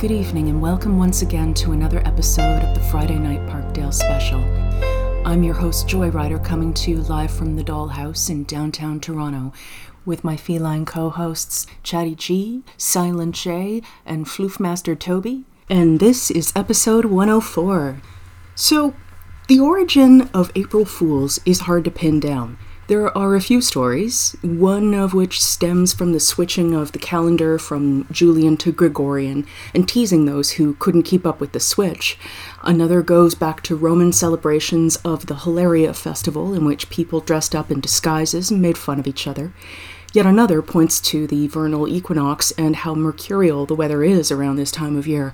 Good evening, and welcome once again to another episode of the Friday Night Parkdale Special. I'm your host, Joy Joyrider, coming to you live from the Dollhouse in downtown Toronto with my feline co hosts, Chatty G, Silent J, and Floofmaster Toby. And this is episode 104. So, the origin of April Fools is hard to pin down. There are a few stories, one of which stems from the switching of the calendar from Julian to Gregorian and teasing those who couldn't keep up with the switch. Another goes back to Roman celebrations of the Hilaria festival, in which people dressed up in disguises and made fun of each other. Yet another points to the vernal equinox and how mercurial the weather is around this time of year.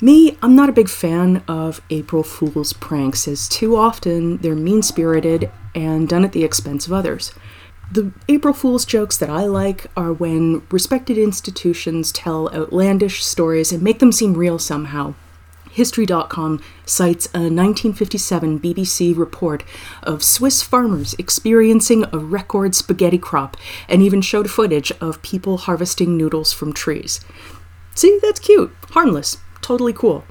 Me, I'm not a big fan of April Fool's pranks, as too often they're mean spirited and done at the expense of others. The April Fool's jokes that I like are when respected institutions tell outlandish stories and make them seem real somehow. History.com cites a 1957 BBC report of Swiss farmers experiencing a record spaghetti crop and even showed footage of people harvesting noodles from trees. See, that's cute, harmless, totally cool.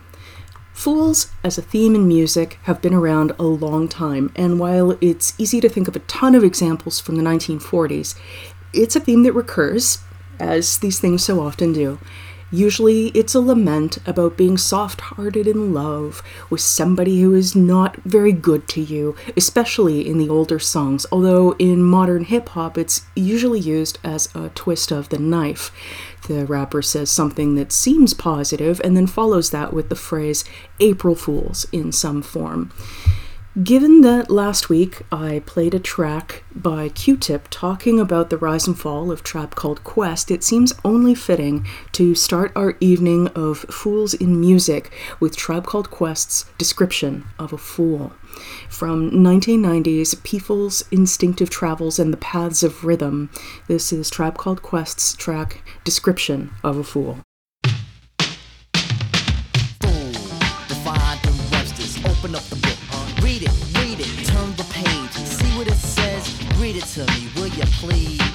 Fools as a theme in music have been around a long time, and while it's easy to think of a ton of examples from the 1940s, it's a theme that recurs, as these things so often do. Usually, it's a lament about being soft hearted in love with somebody who is not very good to you, especially in the older songs, although in modern hip hop, it's usually used as a twist of the knife. The rapper says something that seems positive and then follows that with the phrase April Fools in some form. Given that last week I played a track by Q Tip talking about the rise and fall of Tribe Called Quest, it seems only fitting to start our evening of Fools in Music with Tribe Called Quest's description of a fool. From 1990's People's Instinctive Travels and the Paths of Rhythm, this is Tribe Called Quest's track Description of a Fool. Read it to me, will you please?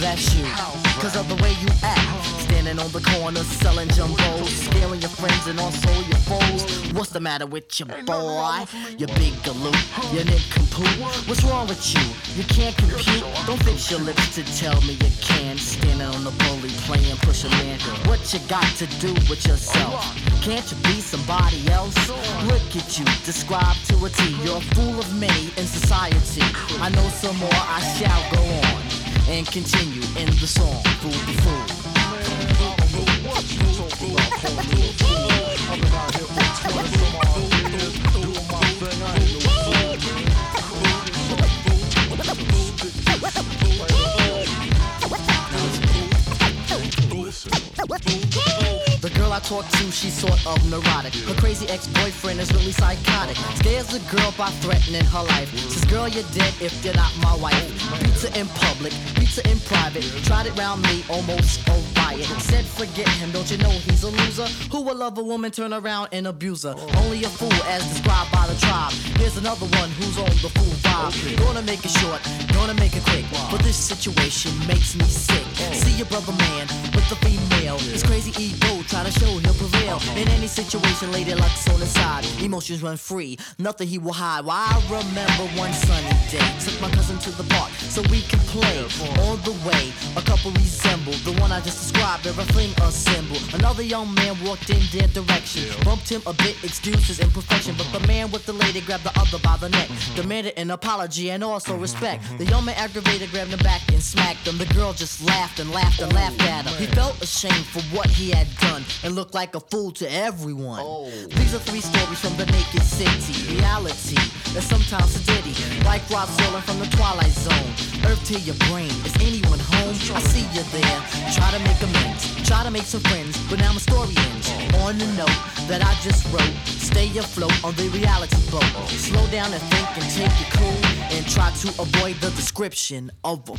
That's you, cause of the way you act. Standing on the corner, selling jumbos, scaring your friends and also your foes. What's the matter with your boy? You big galoot, you nincompoop. What's wrong with you? You can't compete. Don't fix your lips to tell me you can. Standing on the bully, playing push a man. What you got to do with yourself? Can't you be somebody else? Look at you, describe to a T. You're a fool of many in society. I know some more, I shall go on and continue in the song Fool the Fool. The girl I talk to, she's sort of neurotic. Her crazy ex-boyfriend is really psychotic. Scares the girl by threatening her life. Says, girl, you're dead if you're not my wife. Pizza in public, pizza in private. Tried it round me, almost a riot. Said, forget him, don't you know he's a loser? Who will love a woman, turn around and abuse her? Only a fool, as described by the tribe. Here's another one who's on the fool vibe. Gonna make it short, gonna make it quick. But this situation makes me sick. See your brother man the female. His crazy ego, try to show he'll prevail. In any situation, lady luck's on his side. Emotions run free, nothing he will hide. Well, I remember one sunny day. Took my cousin to the park so we could play. On the way, a couple resembled the one I just described, a fling a symbol. Another young man walked in their direction. Bumped him a bit, excused his imperfection. But the man with the lady grabbed the other by the neck. Demanded an apology and also respect. The young man aggravated, grabbed him back and smacked him. The girl just laughed and laughed and laughed at him. He felt ashamed for what he had done and looked like a fool to everyone. Oh. These are three stories from the naked city. Reality that's sometimes sedity. Like Rod Serling from the Twilight Zone. Earth to your brain. Is anyone home? I see you there. Try to make amends. Try to make some friends. But now my story ends. On the note that I just wrote. Stay afloat on the reality boat. Slow down and think and take it cool. And try to avoid the description of a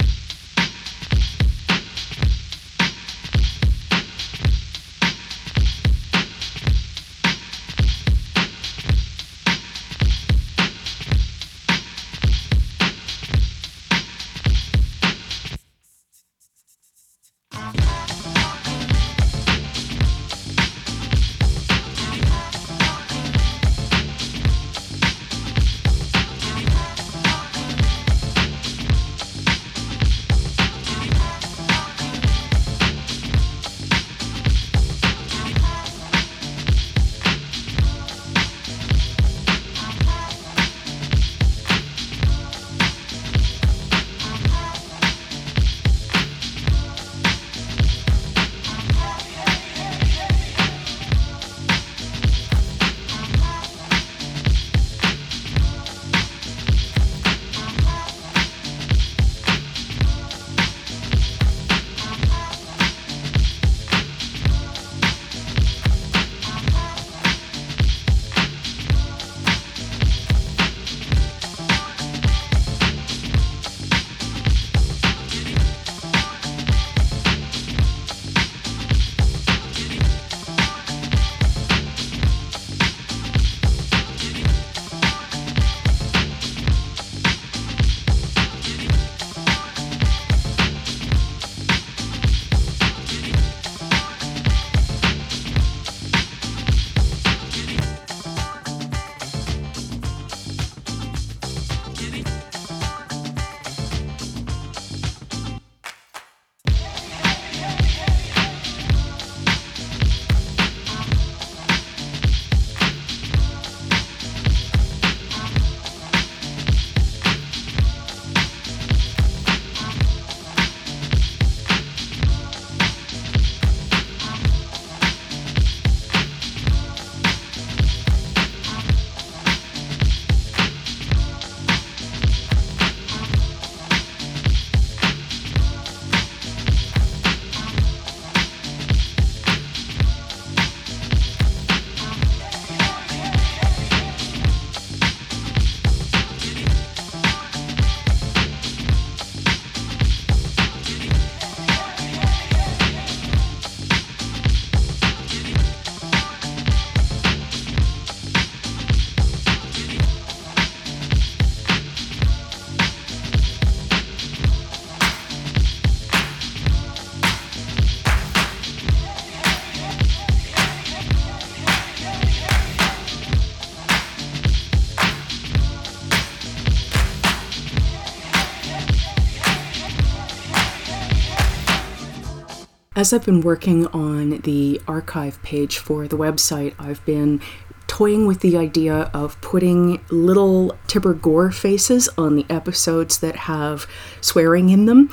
As I've been working on the archive page for the website, I've been toying with the idea of putting little Tipper Gore faces on the episodes that have swearing in them.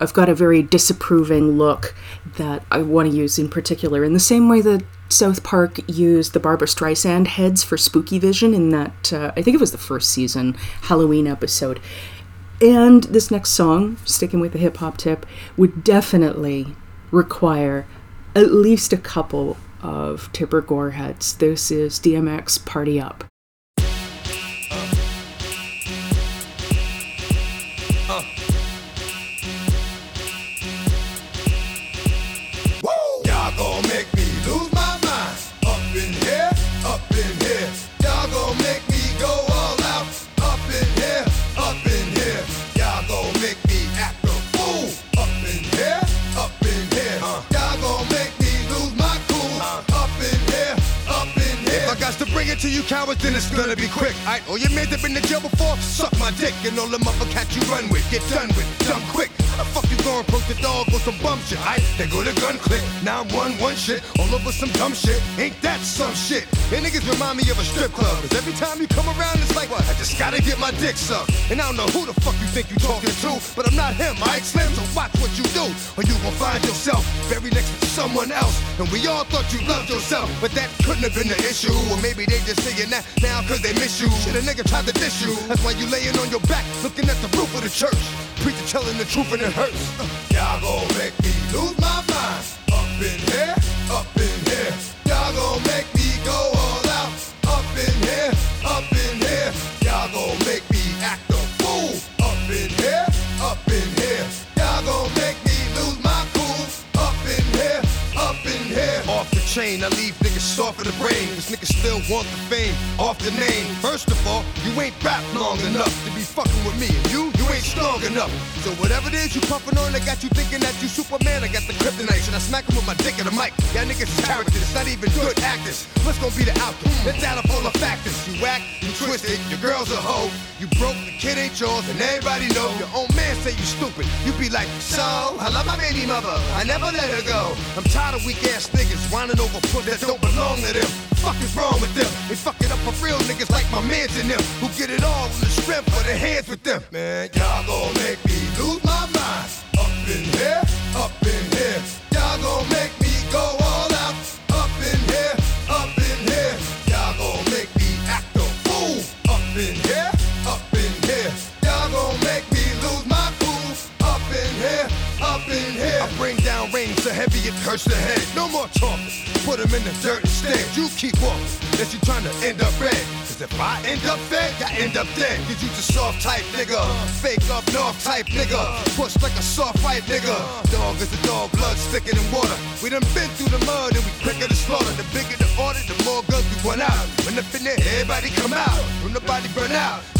I've got a very disapproving look that I want to use in particular, in the same way that South Park used the Barbra Streisand heads for Spooky Vision in that, uh, I think it was the first season Halloween episode. And this next song, sticking with the hip hop tip, would definitely require at least a couple of Tipper Gore heads. This is DMX Party Up. To you cowards, then it's gonna be quick. All your men that been to jail before, suck my dick. And all the motherfuckers you run with, get done with, done quick. How fuck you approach the dog or some bum shit? Alright, they go to gun click. Now I'm one, one shit, all over some dumb shit. Ain't that some shit? And niggas remind me of a strip club. Cause every time you come around, it's like, what? I just gotta get my dick sucked. And I don't know who the fuck you think you talking to, but I'm not him, alright, Slim? So watch what you do, or you gon' find yourself buried next to someone else. And we all thought you loved yourself, but that couldn't have been the issue. Or maybe they just saying that now cause they miss you. Shit, a nigga tried to diss you. That's why you laying on your back, looking at the roof of the church. Preacher telling the truth and it hurts. Uh, y'all gon' make me lose my mind. Up in here, up in here. Y'all gon' make me go all out. Up in here, up in here. Y'all gon' make me act a fool. Up in here, up in here. Y'all gon' make me lose my cool. Up in here, up in here. Off the chain, I leave soft of the brain. Cause niggas still want the fame off the name. First of all, you ain't rap long enough to be fucking with me. And you ain't strong enough. So whatever it is you puffin' on, I got you thinking that you Superman. I got the kryptonite. Should I smack him with my dick in the mic? Y'all niggas is characters, not even good actors. What's gonna be the outcome? It's out of all the factors. You whack, you twisted, your girl's a hoe. You broke, the kid ain't yours, and everybody know. Your own man say you stupid. You be like, so, I love my baby mother. I never let her go. I'm tired of weak ass niggas whining over foot that don't belong to them. Fuck is wrong with them? They fuck it up for real niggas like my mans and them who get it all in the strength of their hands with them. Man, y'all gon' make me lose my mind. Up in here, up in down so heavy it hurts the head. No more talking. Put him in the dirt instead. You keep walking. Unless you trying to end up red. Cause if I end up fed, I end up dead. Cause you the soft type nigga. Fake up north type nigga. Push like a soft fight nigga. Dog is a dog, blood thicker than water. We done been through the mud and we quicker to slaughter. The bigger the order, the more guns we run out. When in there, everybody come out. When the body burn out.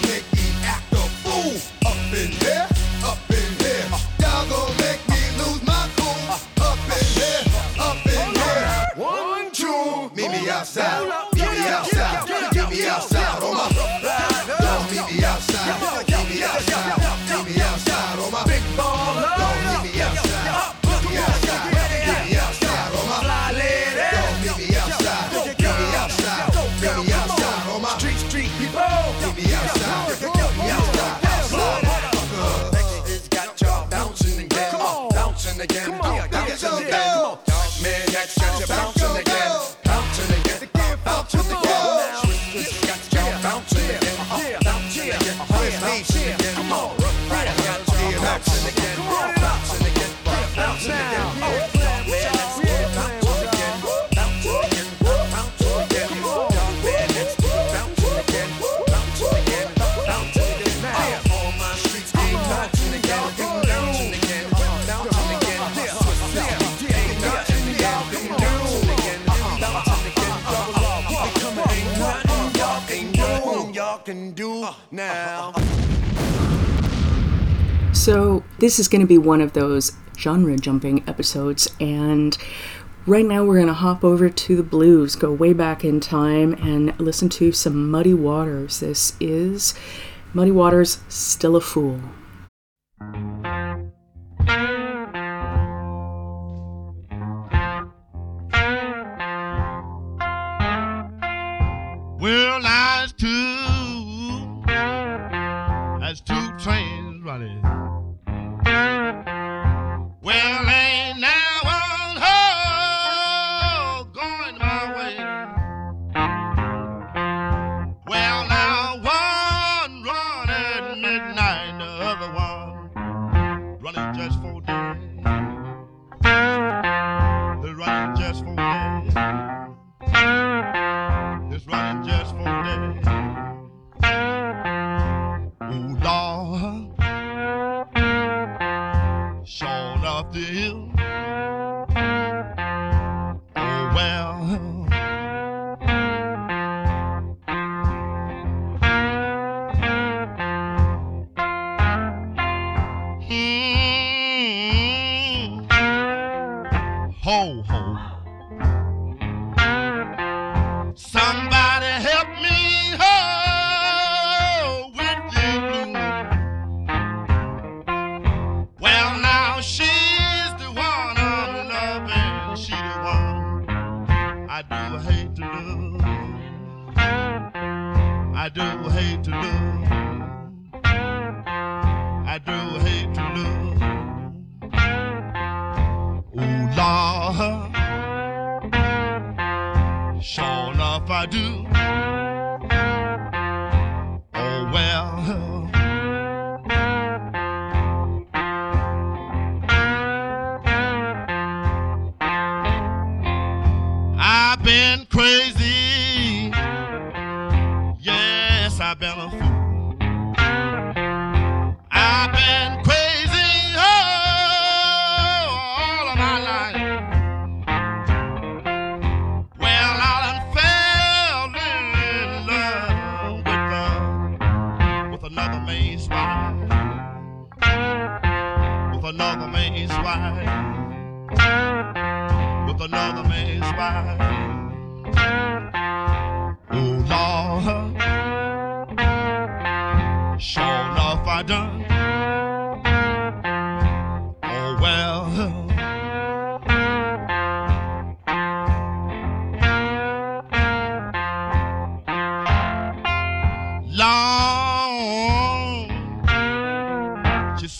Meet now. So, this is going to be one of those genre jumping episodes, and right now we're going to hop over to the blues, go way back in time, and listen to some Muddy Waters. This is Muddy Waters, Still a Fool.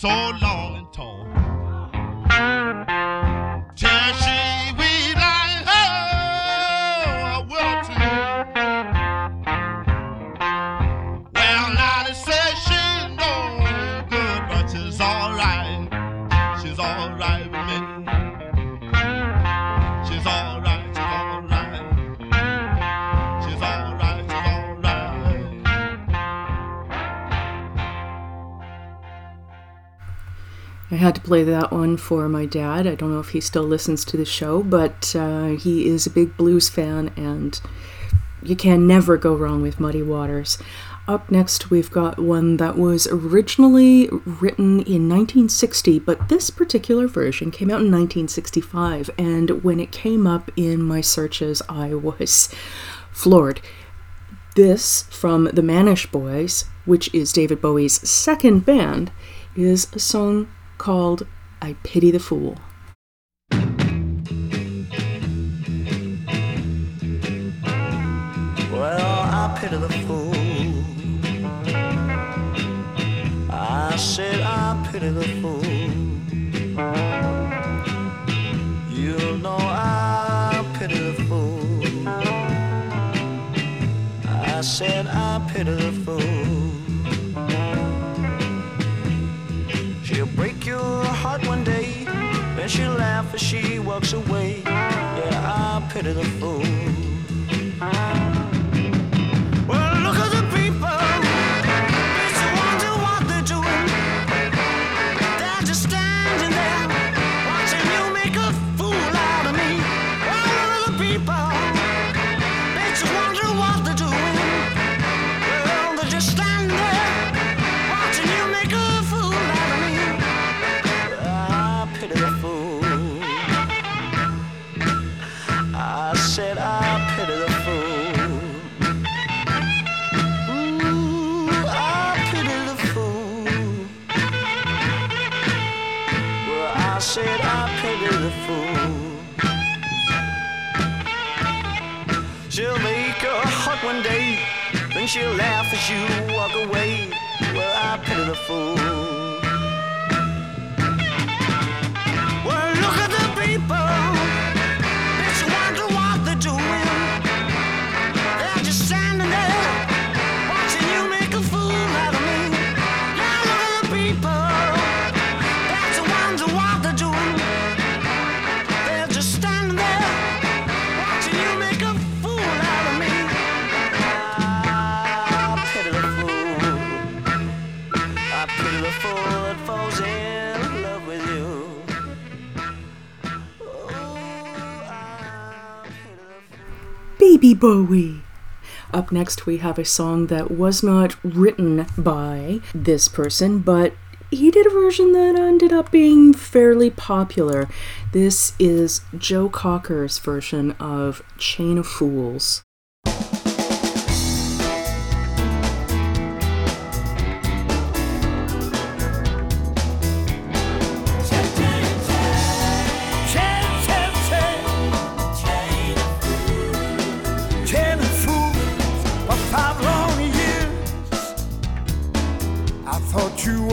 So long had to play that one for my dad. I don't know if he still listens to the show, but uh, he is a big blues fan, and you can never go wrong with Muddy Waters. Up next, we've got one that was originally written in 1960, but this particular version came out in 1965. And when it came up in my searches, I was floored. This, from the Manish Boys, which is David Bowie's second band, is a song called I Pity the Fool. Well, I pity the fool. I said I pity the fool. You know I pity the fool. I said I pity the fool. Heart one day, then she laughs laugh as she walks away. Yeah, I pity the fool. she'll laugh as you walk away. Well, I pity the fool. Bowie. Up next, we have a song that was not written by this person, but he did a version that ended up being fairly popular. This is Joe Cocker's version of Chain of Fools.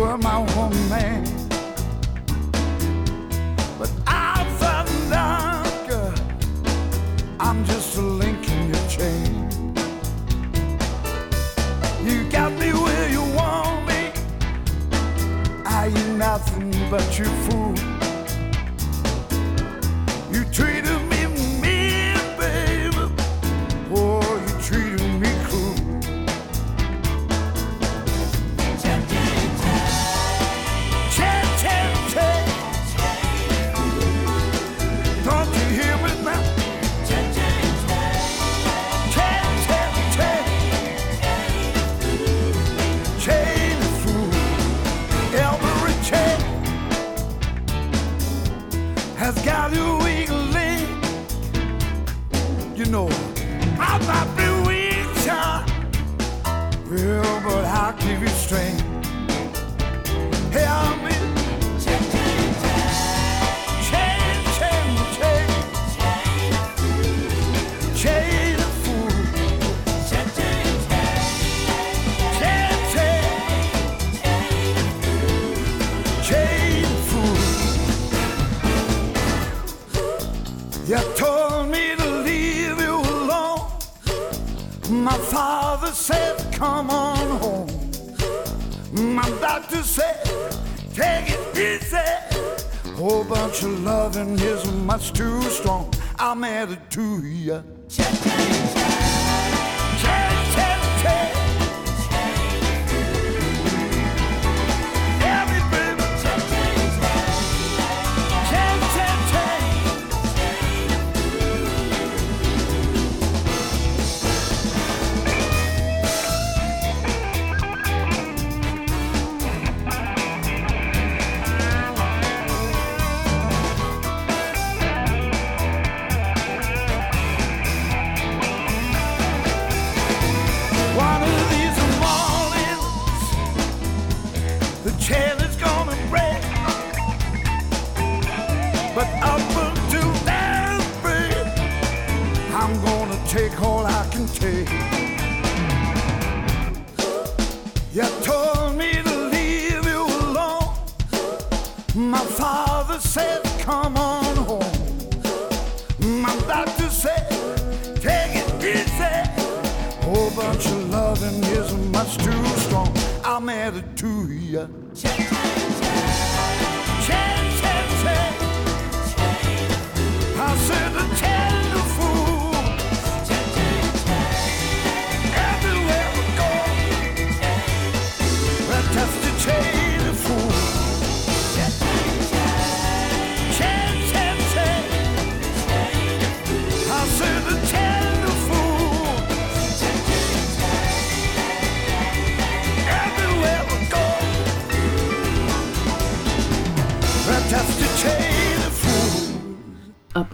were my woman. But outside locker, uh, I'm just a link in your chain. You got me where you want me. I you nothing but you fool?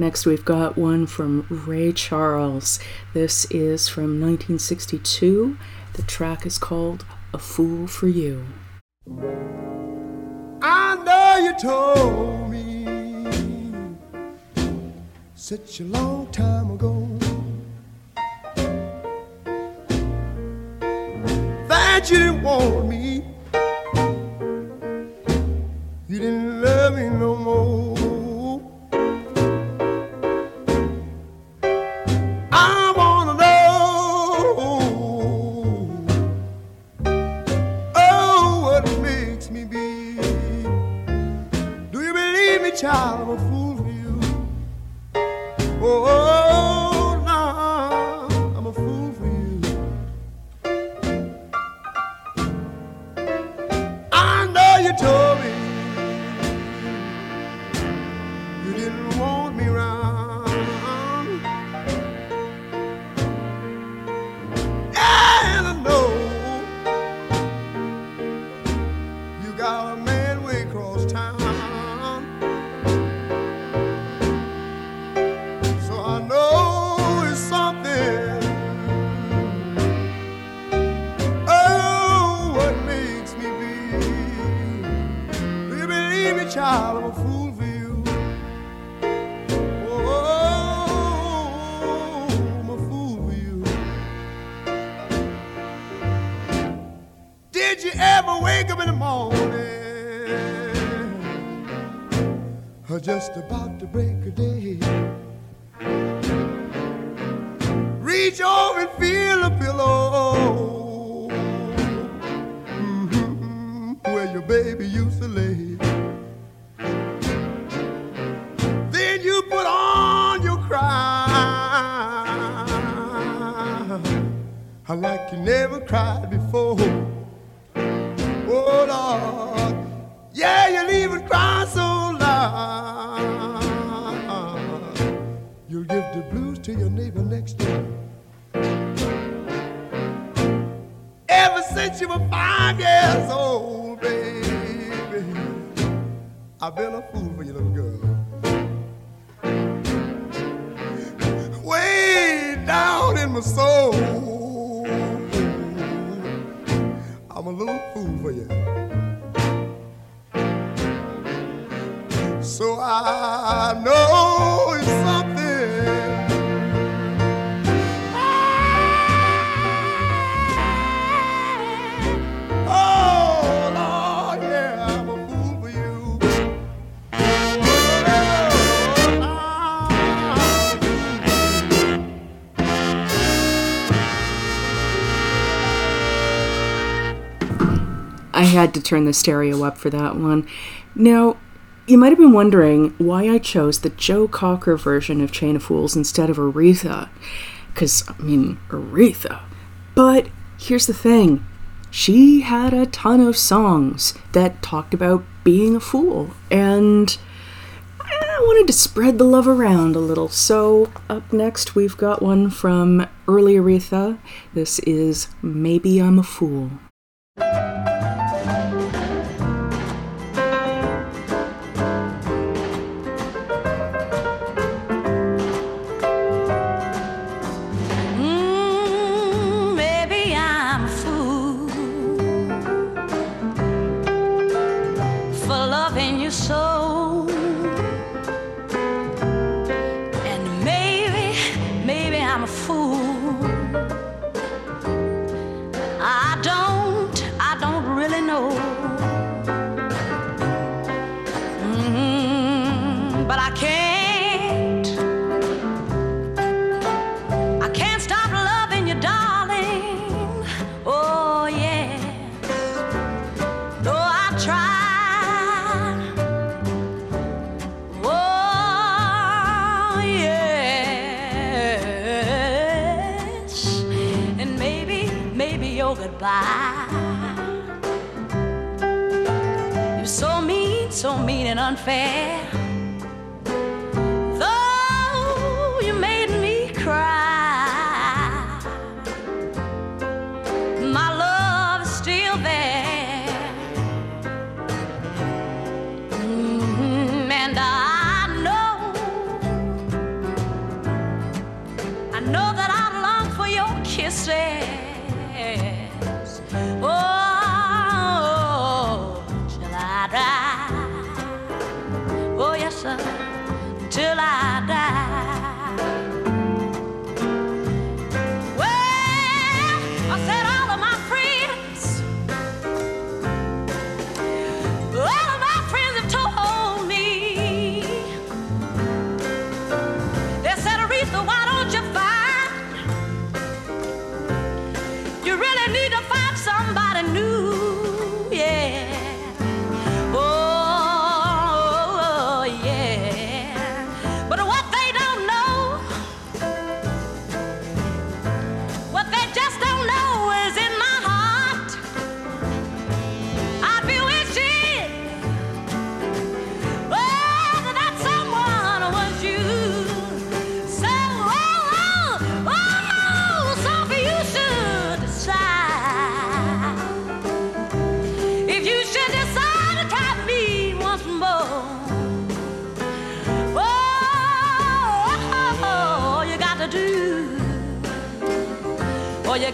Next, we've got one from Ray Charles. This is from 1962. The track is called A Fool for You. had to turn the stereo up for that one. Now, you might have been wondering why I chose the Joe Cocker version of Chain of Fools instead of Aretha. Because, I mean, Aretha. But here's the thing she had a ton of songs that talked about being a fool, and I wanted to spread the love around a little. So, up next, we've got one from early Aretha. This is Maybe I'm a Fool. unfair.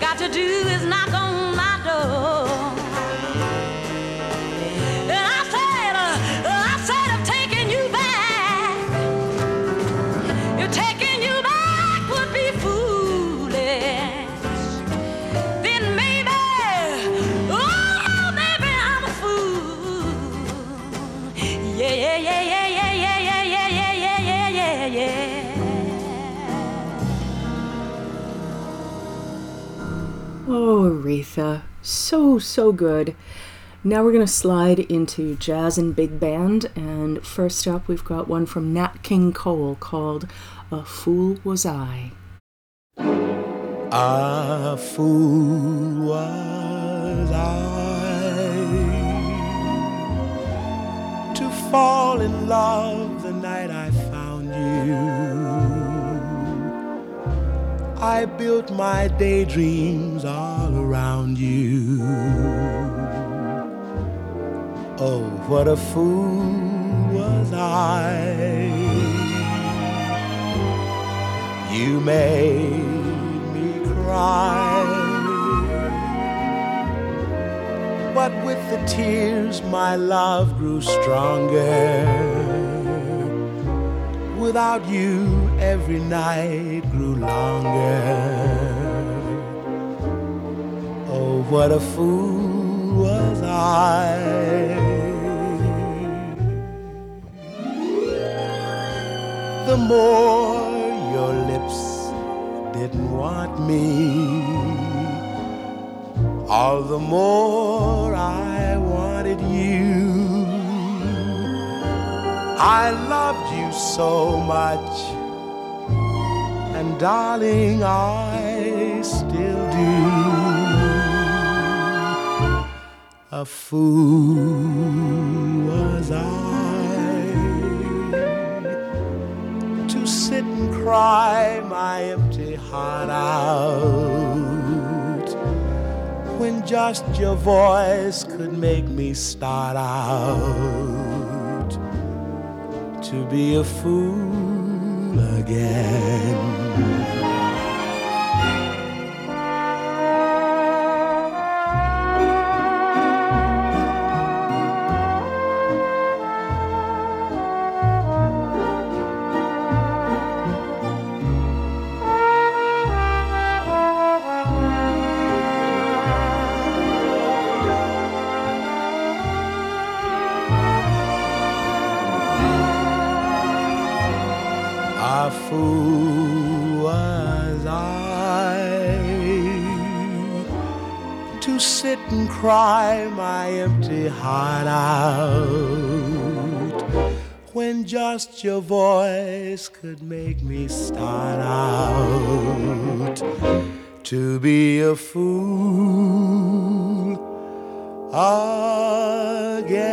Got to do is Aretha. So, so good. Now we're going to slide into jazz and big band. And first up, we've got one from Nat King Cole called A Fool Was I. A fool was I to fall in love the night I found you. I built my daydreams all around you. Oh, what a fool was I. You made me cry. But with the tears, my love grew stronger. Without you, every night grew longer. What a fool was I. The more your lips didn't want me, all the more I wanted you. I loved you so much, and darling, I still do. A fool was I to sit and cry my empty heart out when just your voice could make me start out to be a fool again. Your voice could make me start out to be a fool again.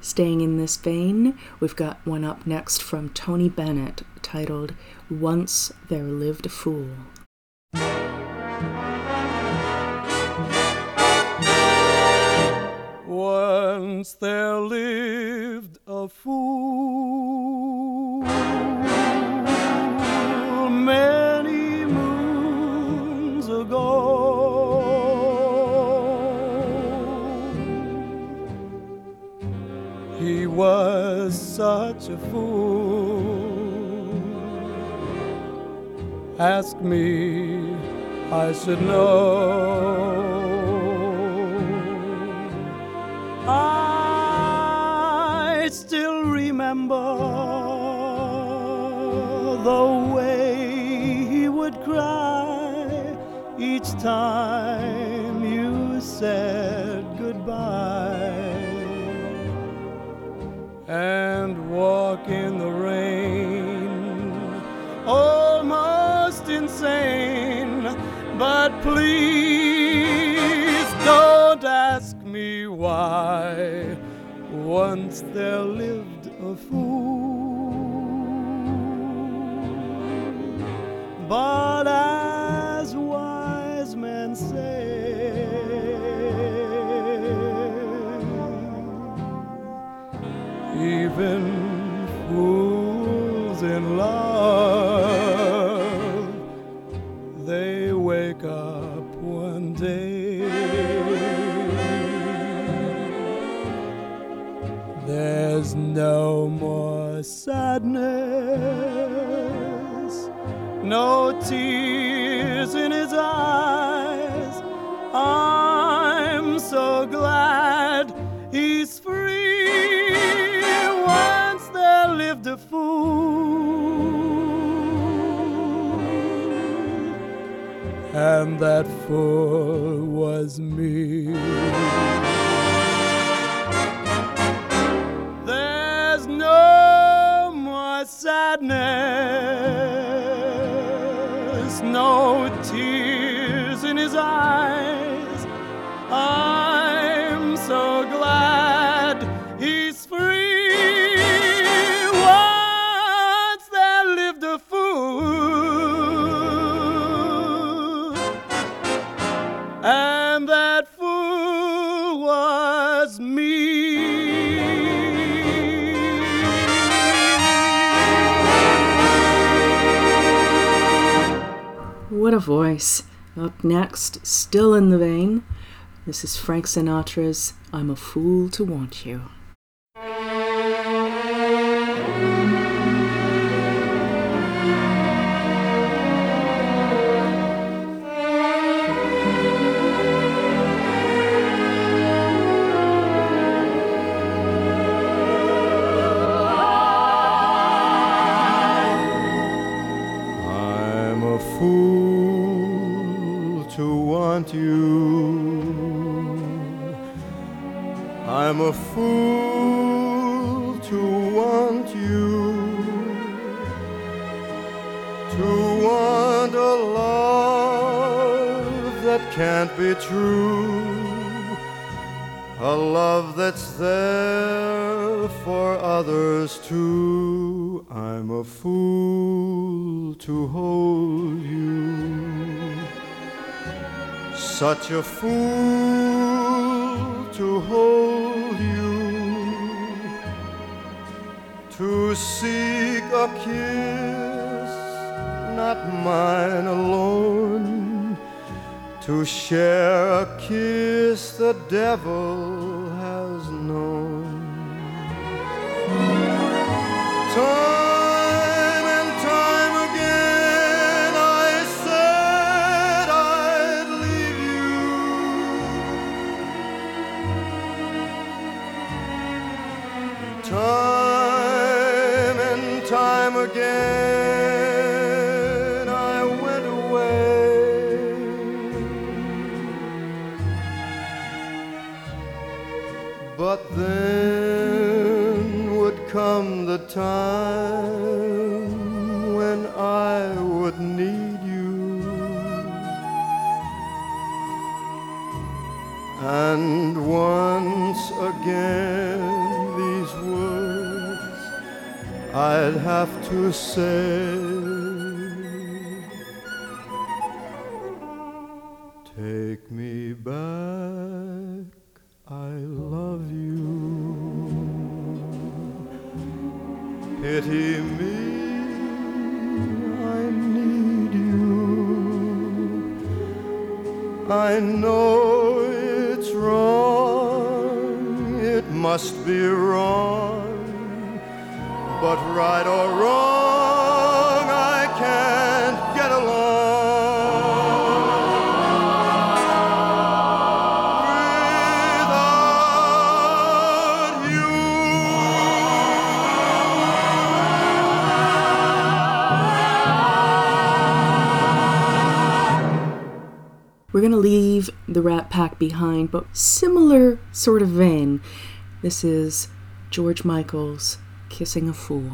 Staying in this vein, we've got one up next from Tony Bennett titled Once There Lived a Fool. Once there lived a fool many moons ago. He was such a fool. Ask me, I should know. Remember the way he would cry each time you said goodbye and walk in the rain, almost insane. But please why. Once there lived a fool, but as wise men say, even fools in love, no more sadness, no tears in his eyes. I'm so glad he's free. Once there lived a fool, and that fool was me. Sadness, no tears in his eyes. I'm so glad a voice. Up next, still in the vein, this is Frank Sinatra's I'm a Fool to Want You. Such a fool to hold you. To seek a kiss, not mine alone to share a kiss the devil Behind, but similar sort of vein. This is George Michael's Kissing a Fool.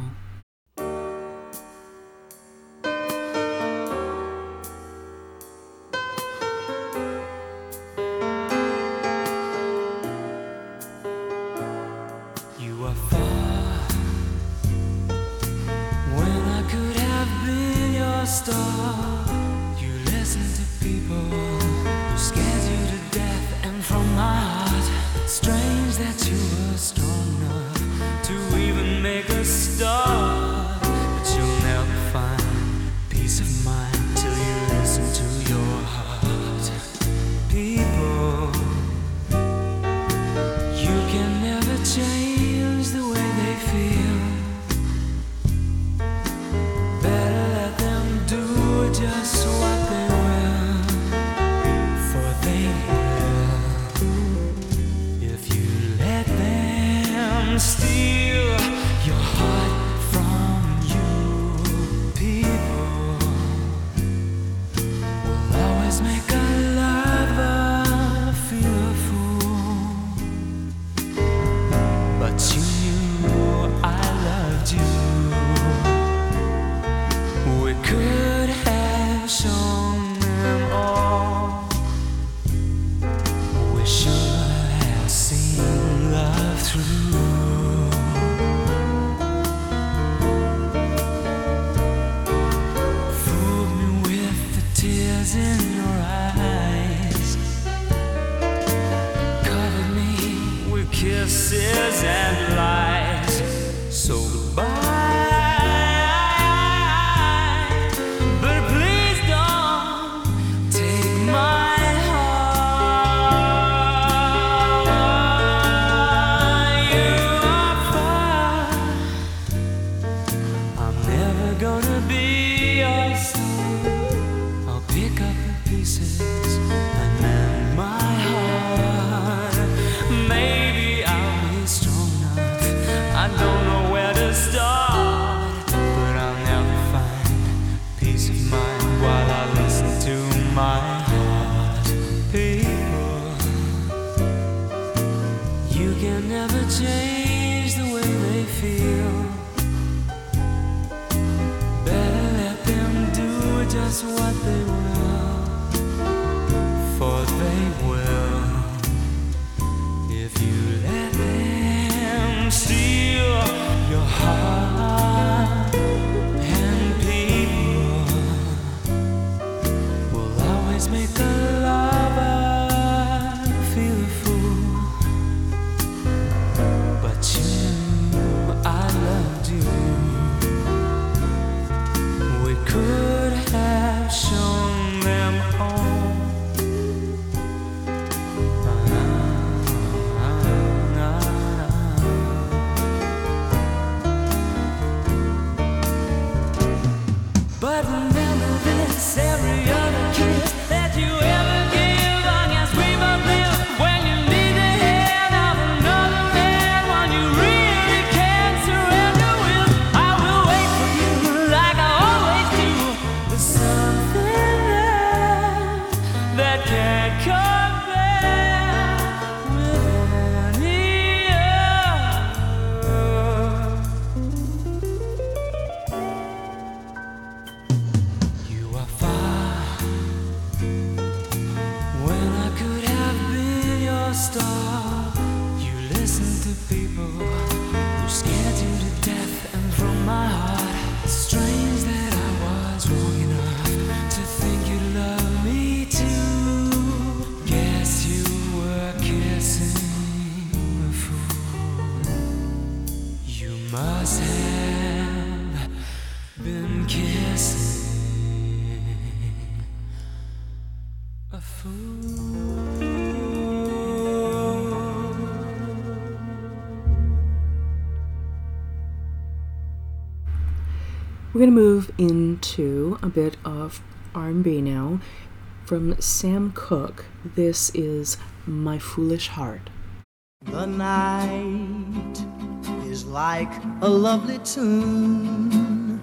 move into a bit of R&B now from Sam Cooke. This is My Foolish Heart. The night is like a lovely tune.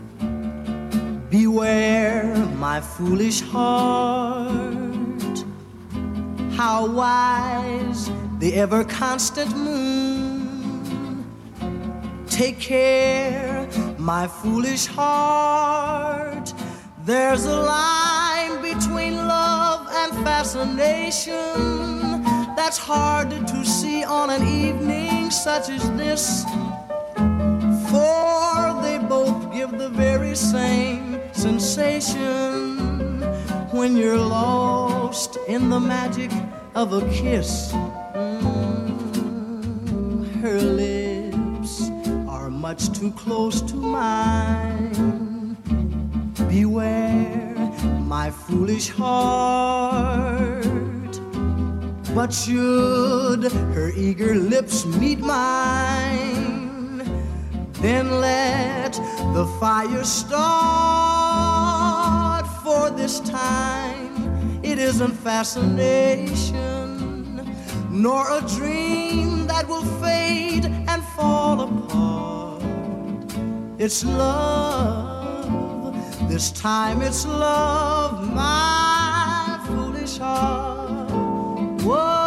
Beware my foolish heart. How wise the ever constant moon. Take care my foolish heart. There's a line between love and fascination that's hard to see on an evening such as this. For they both give the very same sensation when you're lost in the magic of a kiss. Much too close to mine. Beware, my foolish heart. But should her eager lips meet mine, then let the fire start. For this time, it isn't fascination, nor a dream that will fade and fall apart. It's love, this time it's love, my foolish heart. Whoa.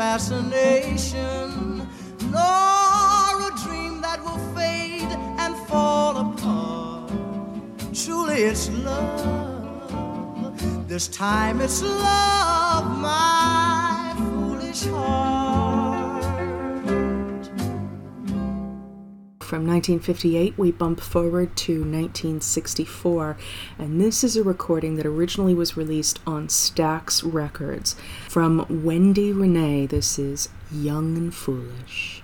Fascination, nor a dream that will fade and fall apart. Truly, it's love. This time, it's love, my foolish heart. From 1958, we bump forward to 1964, and this is a recording that originally was released on Stax Records. From Wendy Rene, this is Young and Foolish.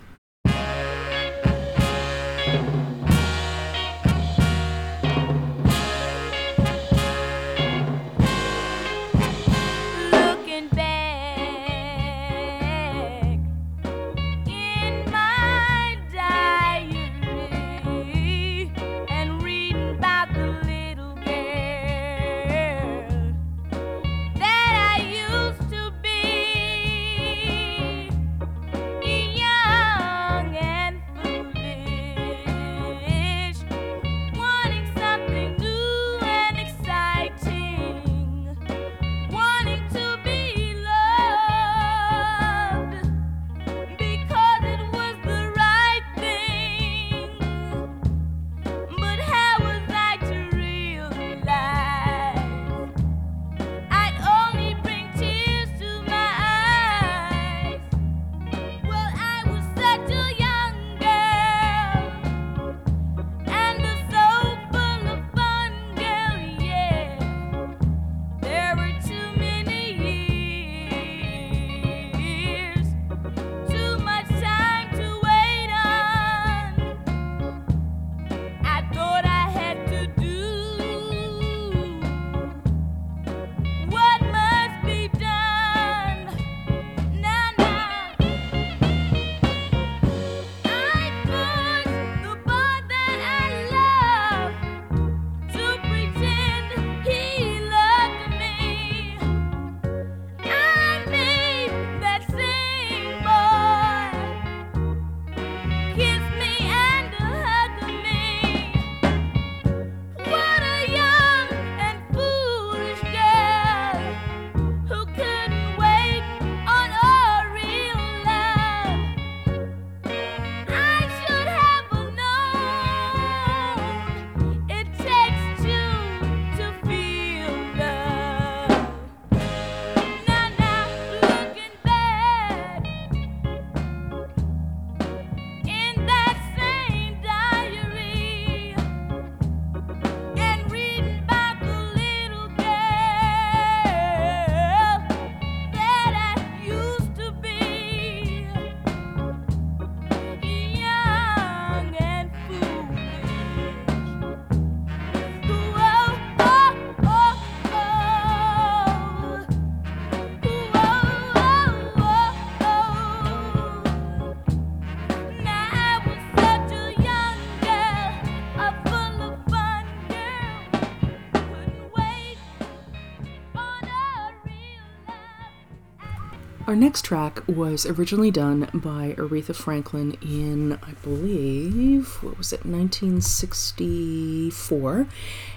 Our next track was originally done by Aretha Franklin in, I believe, what was it, 1964.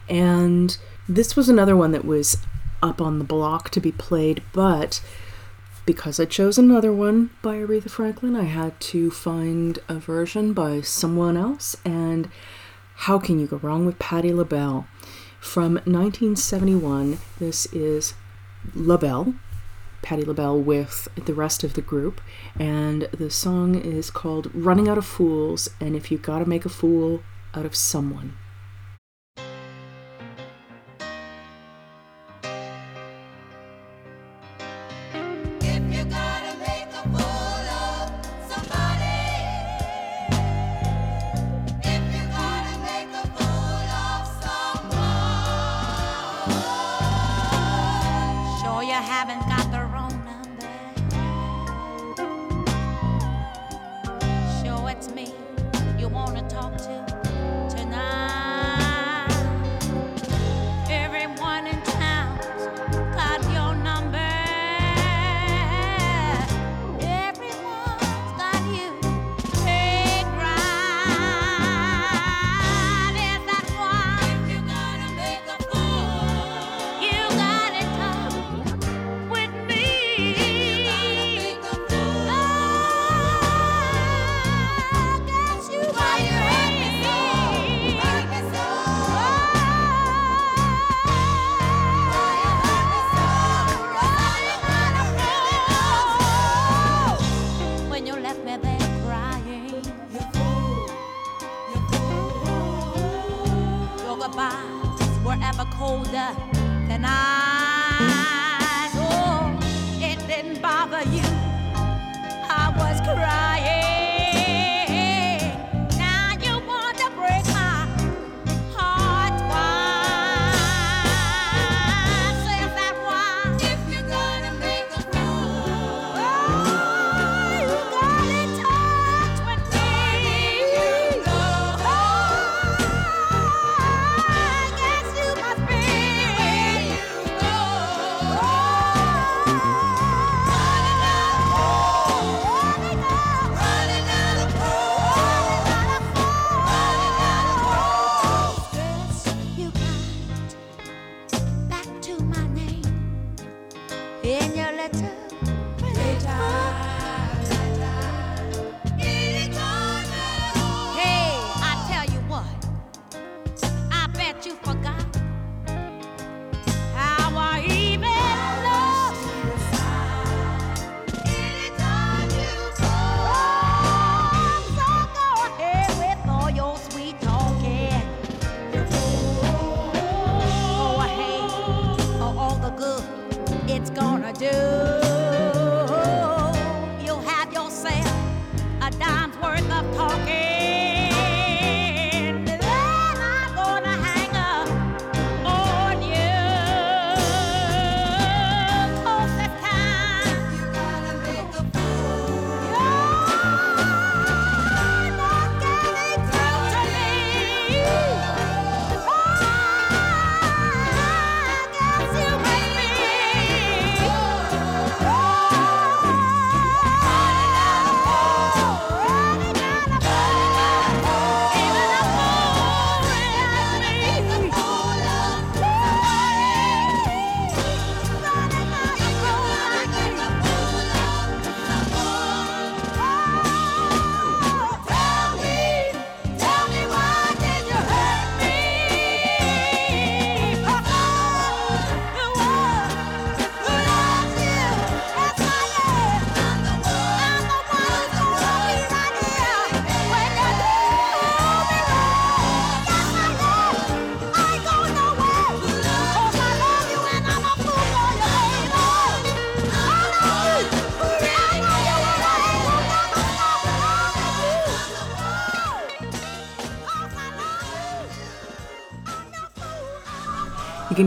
And this was another one that was up on the block to be played, but because I chose another one by Aretha Franklin, I had to find a version by someone else. And how can you go wrong with Patti LaBelle? From 1971, this is LaBelle, Patti LaBelle with the rest of the group, and the song is called Running Out of Fools, and if you gotta make a fool out of someone.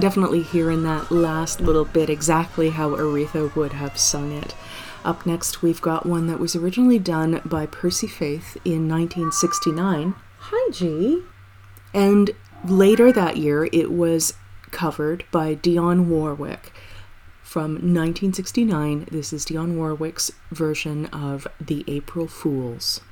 definitely hear in that last little bit exactly how Aretha would have sung it. Up next, we've got one that was originally done by Percy Faith in 1969. Hi, G. And later that year, it was covered by Dionne Warwick. From 1969, this is Dionne Warwick's version of The April Fools.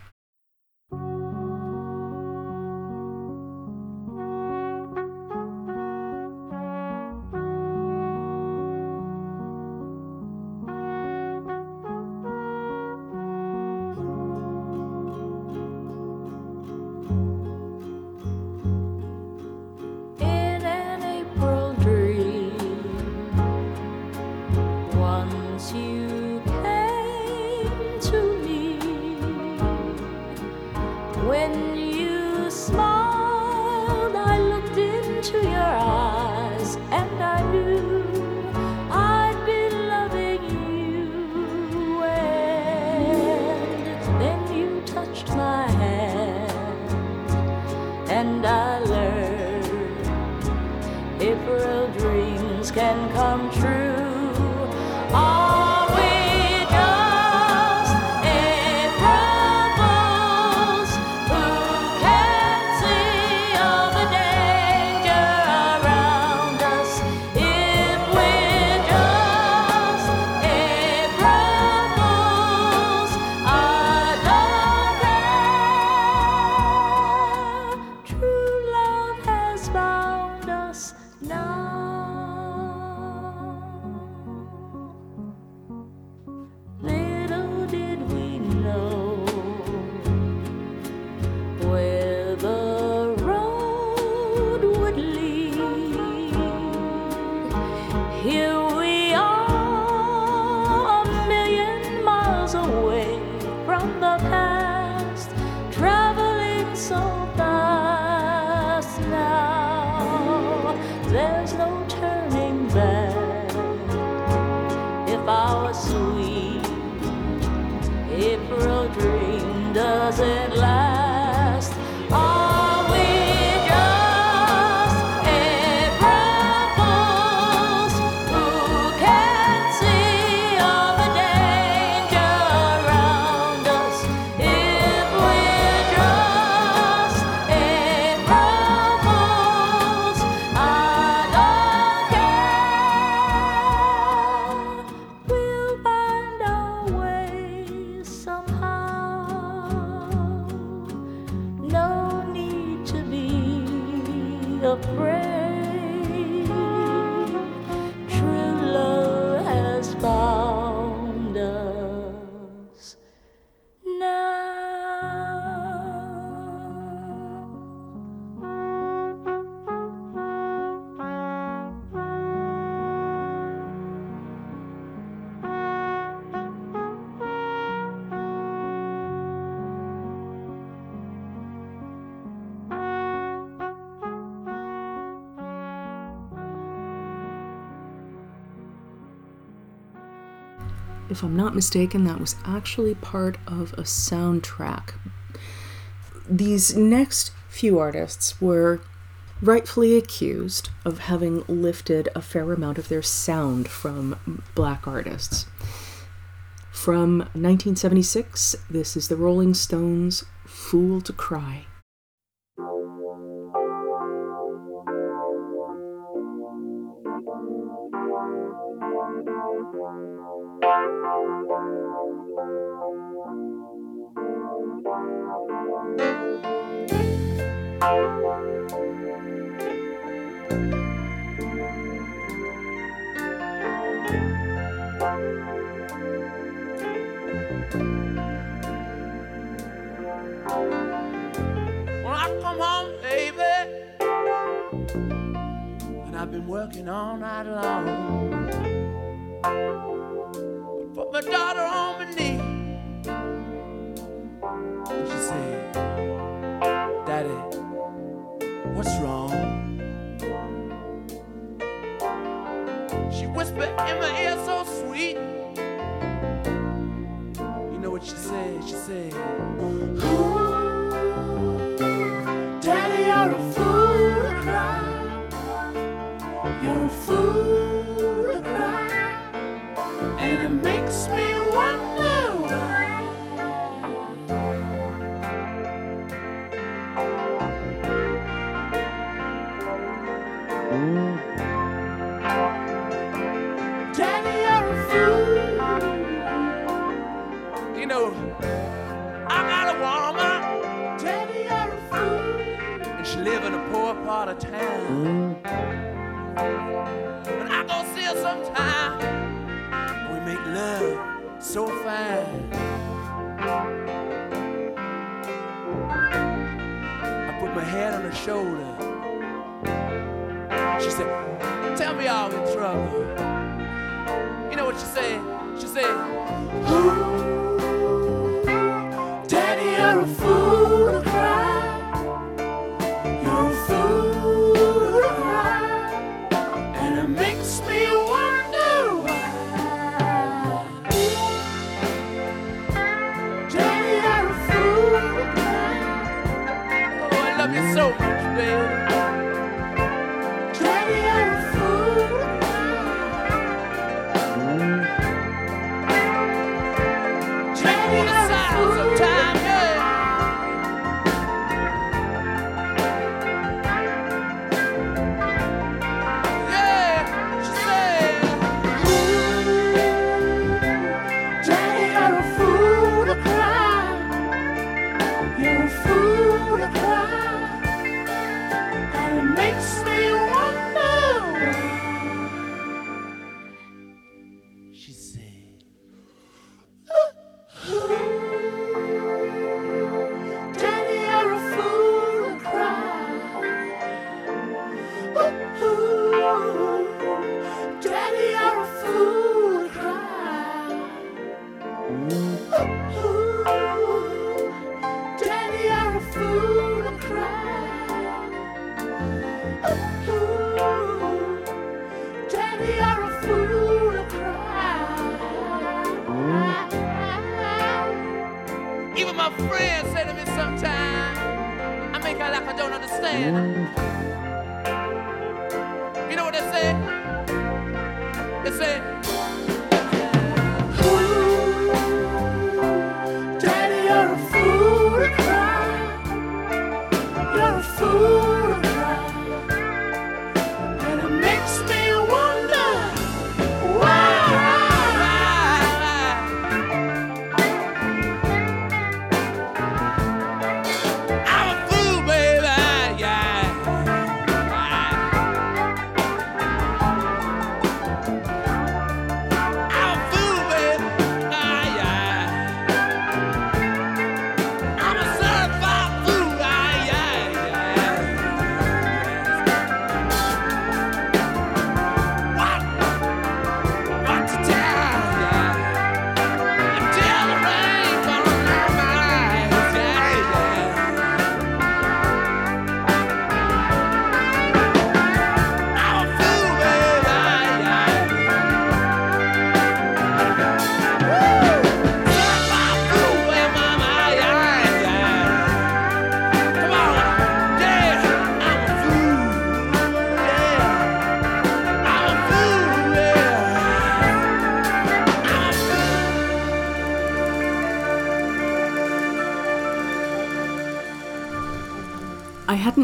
if I'm not mistaken, that was actually part of a soundtrack. These next few artists were rightfully accused of having lifted a fair amount of their sound from black artists. From 1976, this is the Rolling Stones' Fool to Cry.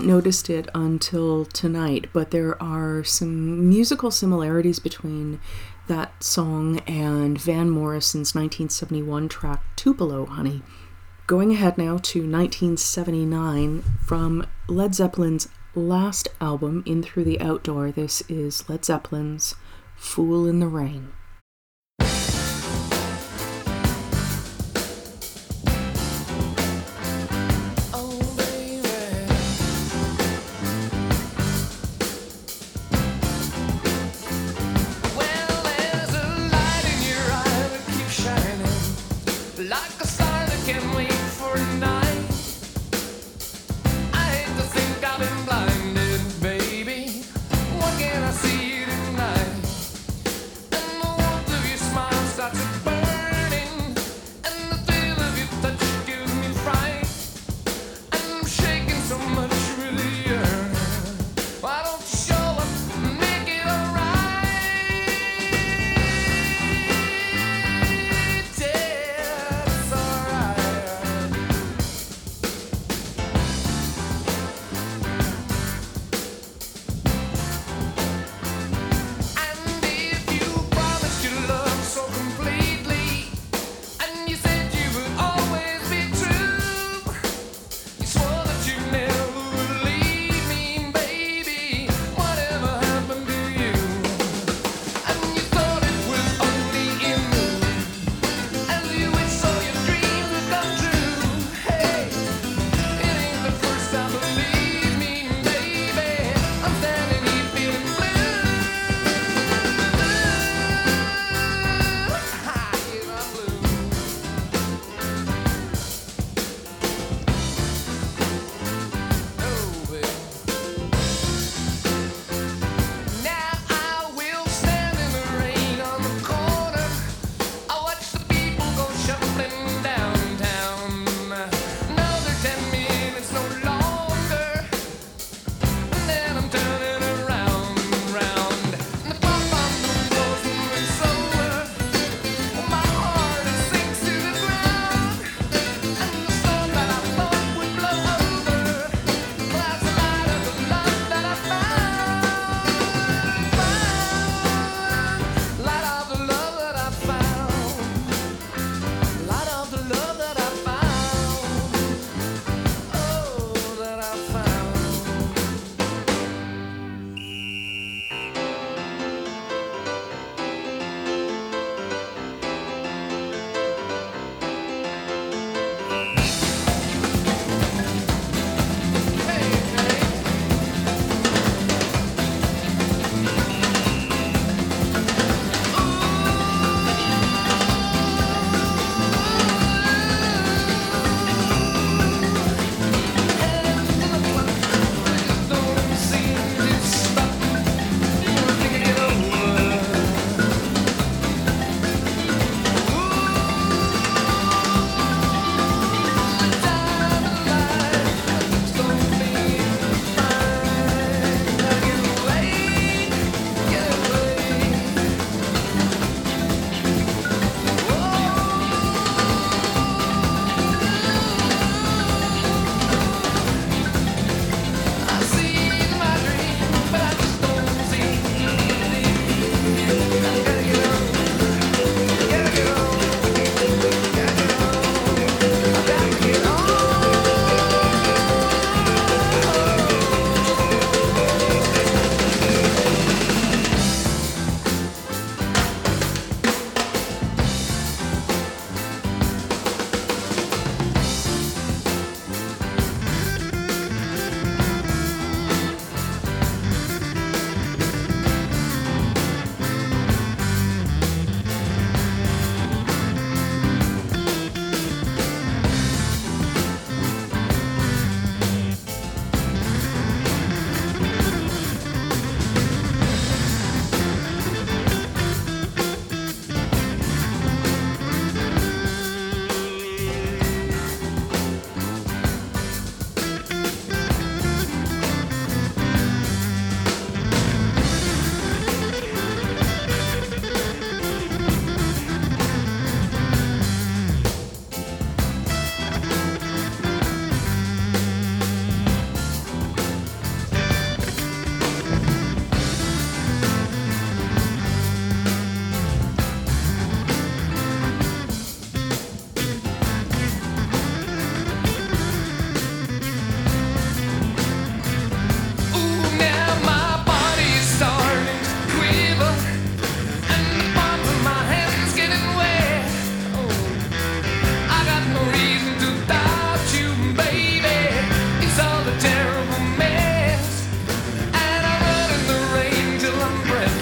noticed it until tonight, but there are some musical similarities between that song and Van Morrison's 1971 track Tupelo Honey. Going ahead now to 1979 from Led Zeppelin's last album, In Through the Outdoor, this is Led Zeppelin's Fool in the Rain.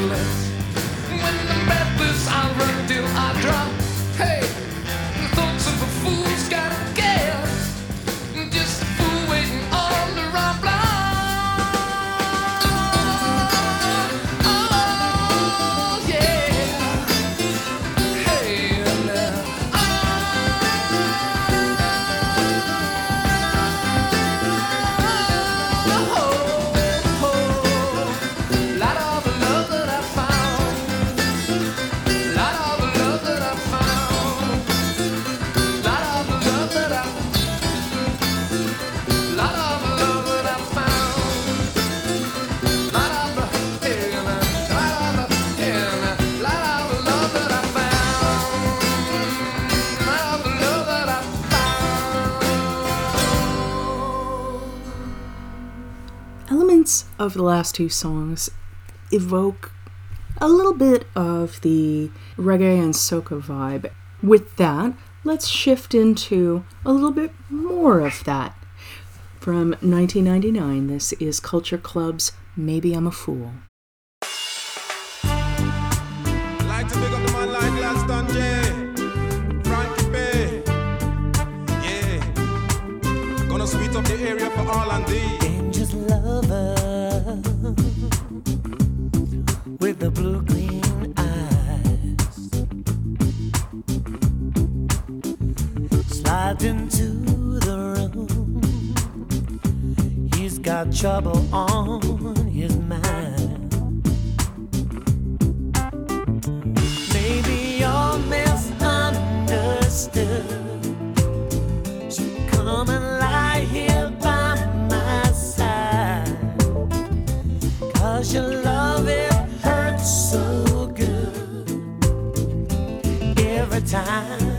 endless. of the last two songs evoke a little bit of the reggae and soca vibe. With that, let's shift into a little bit more of that. From 1999, this is Culture Club's Maybe I'm a Fool. got trouble on his mind. Maybe you're misunderstood. So come and lie here by my side. Cause your love, it hurts so good every time.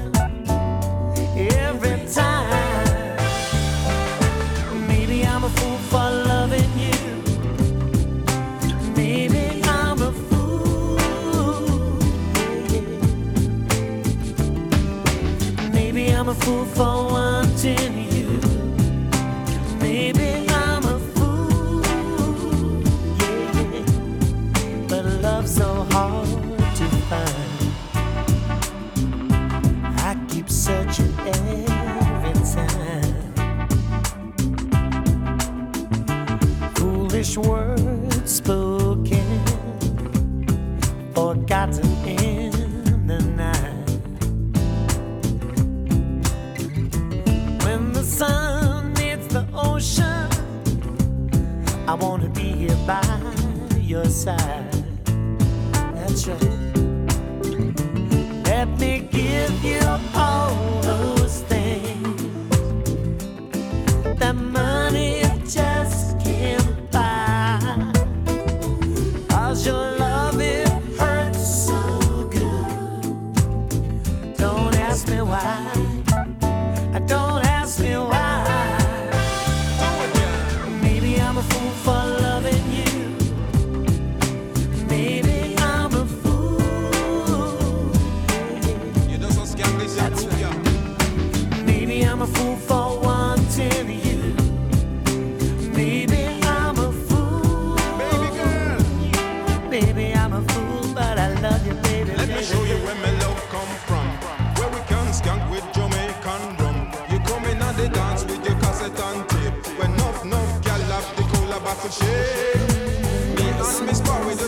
side. That's right. Let me give you all.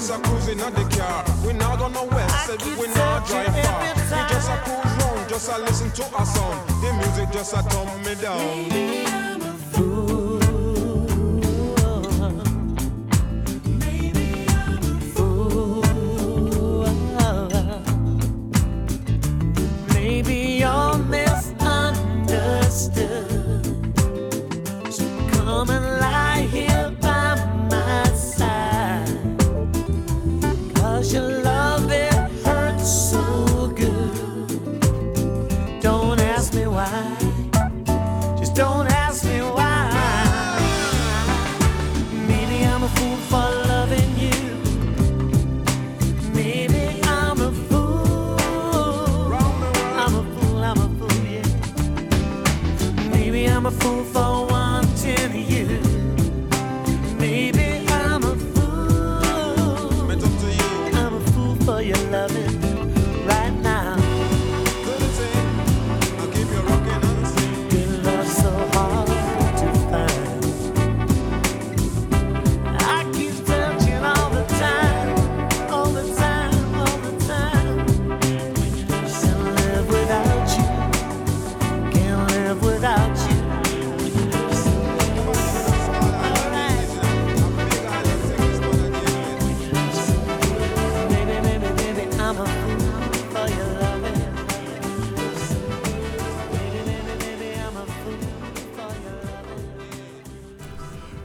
just a cruising on the car. We not gonna west, we not drive far. We just a cruise round, just a listen to our song. The music just a dumb me down. Maybe I'm a fool. Maybe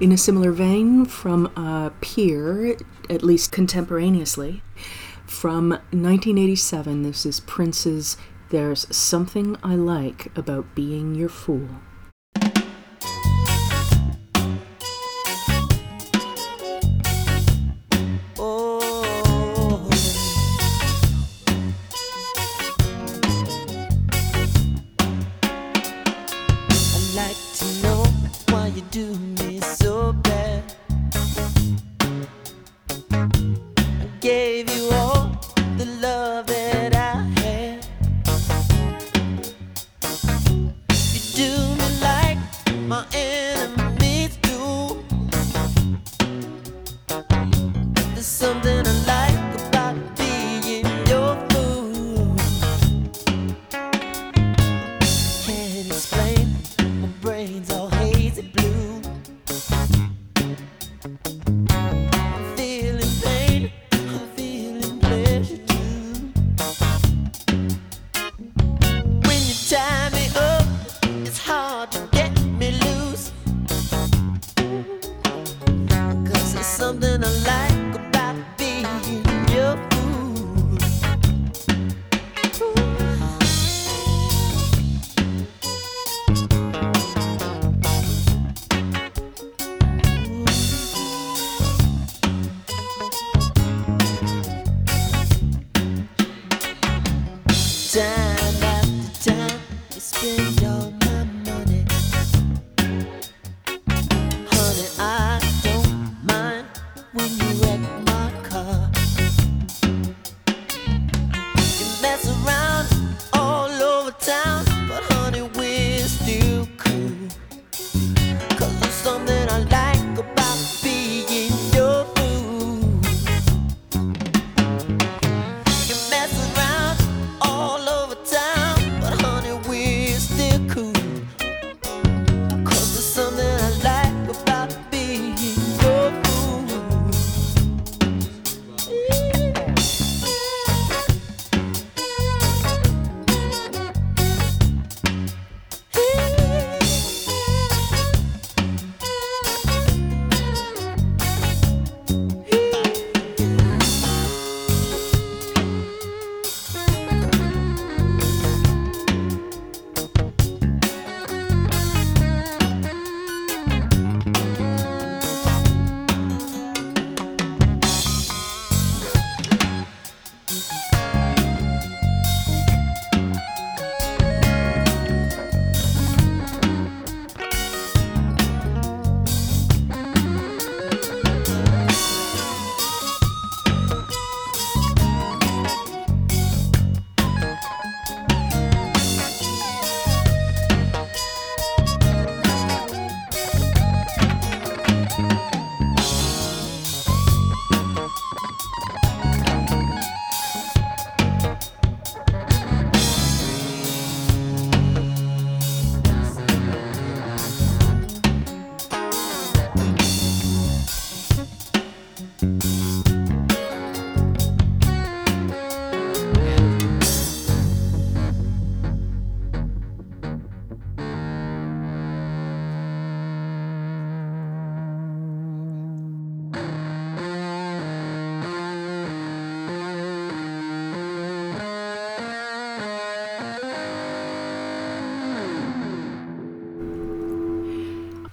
In a similar vein, from a Peer, at least contemporaneously, from 1987, this is Prince's There's Something I Like About Being Your Fool.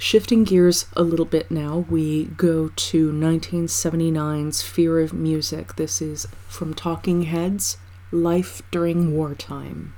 Shifting gears a little bit now, we go to 1979's Fear of Music. This is from Talking Heads Life During Wartime.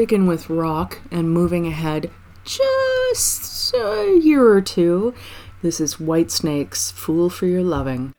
sticking with rock and moving ahead just a year or two. This is Whitesnake's Fool for Your Loving.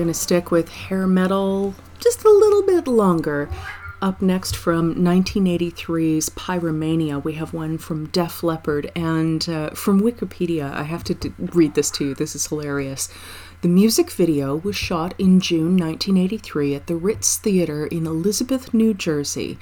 going to stick with hair metal just a little bit longer. Up next from 1983's Pyromania, we have one from Def Leppard. And uh, from Wikipedia, I have to d- read this to you. This is hilarious. The music video was shot in June 1983 at the Ritz Theater in Elizabeth, New Jersey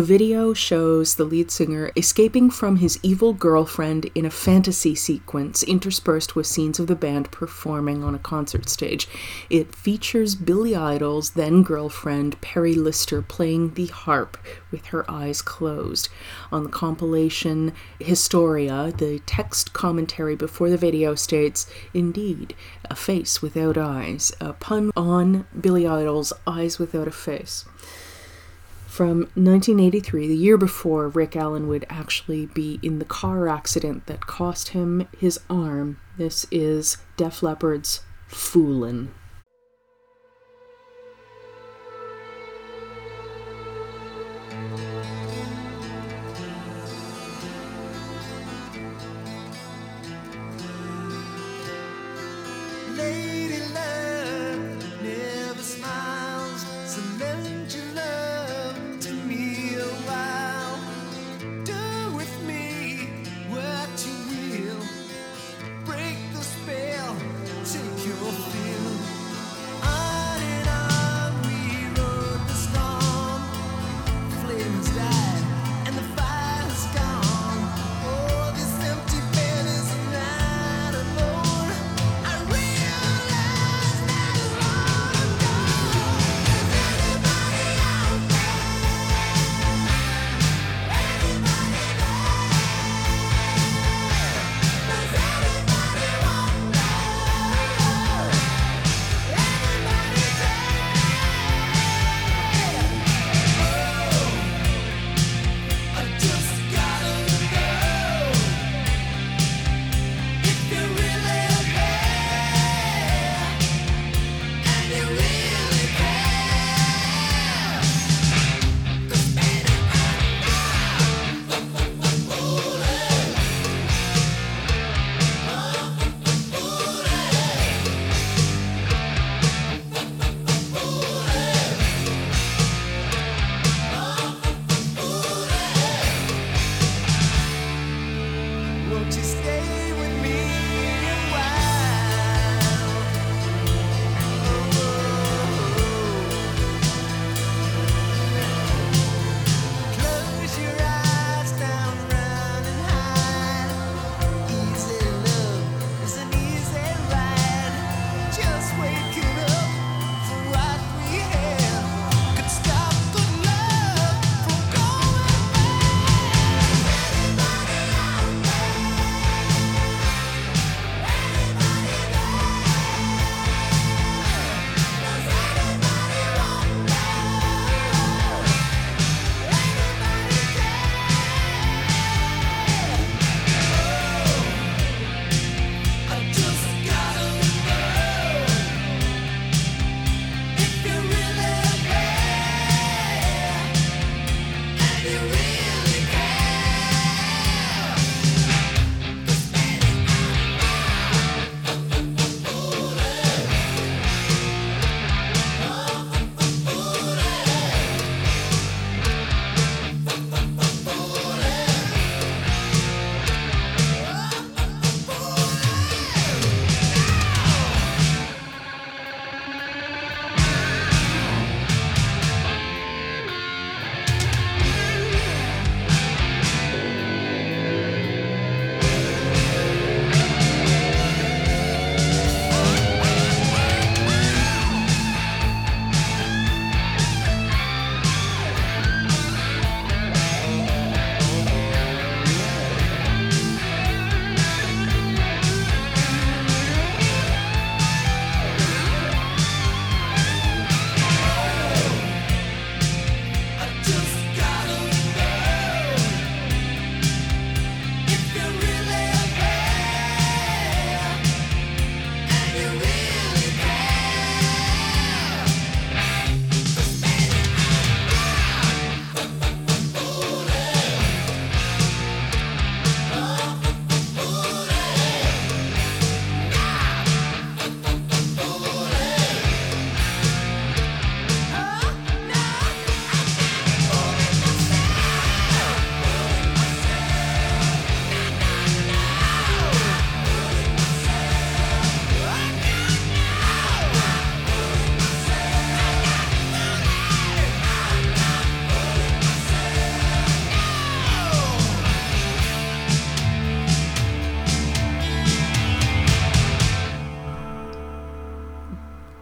video shows the lead singer escaping from his evil girlfriend in a fantasy sequence interspersed with scenes of the band performing on a concert stage. It features Billy Idol's then girlfriend Perri Lister playing the harp with her eyes closed. On the compilation Historia, the text commentary before the video states, Indeed, a face without eyes, a pun on Billy Idol's Eyes Without a Face from 1983, the year before Rick Allen would actually be in the car accident that cost him his arm. This is Def Leppard's Foolin'.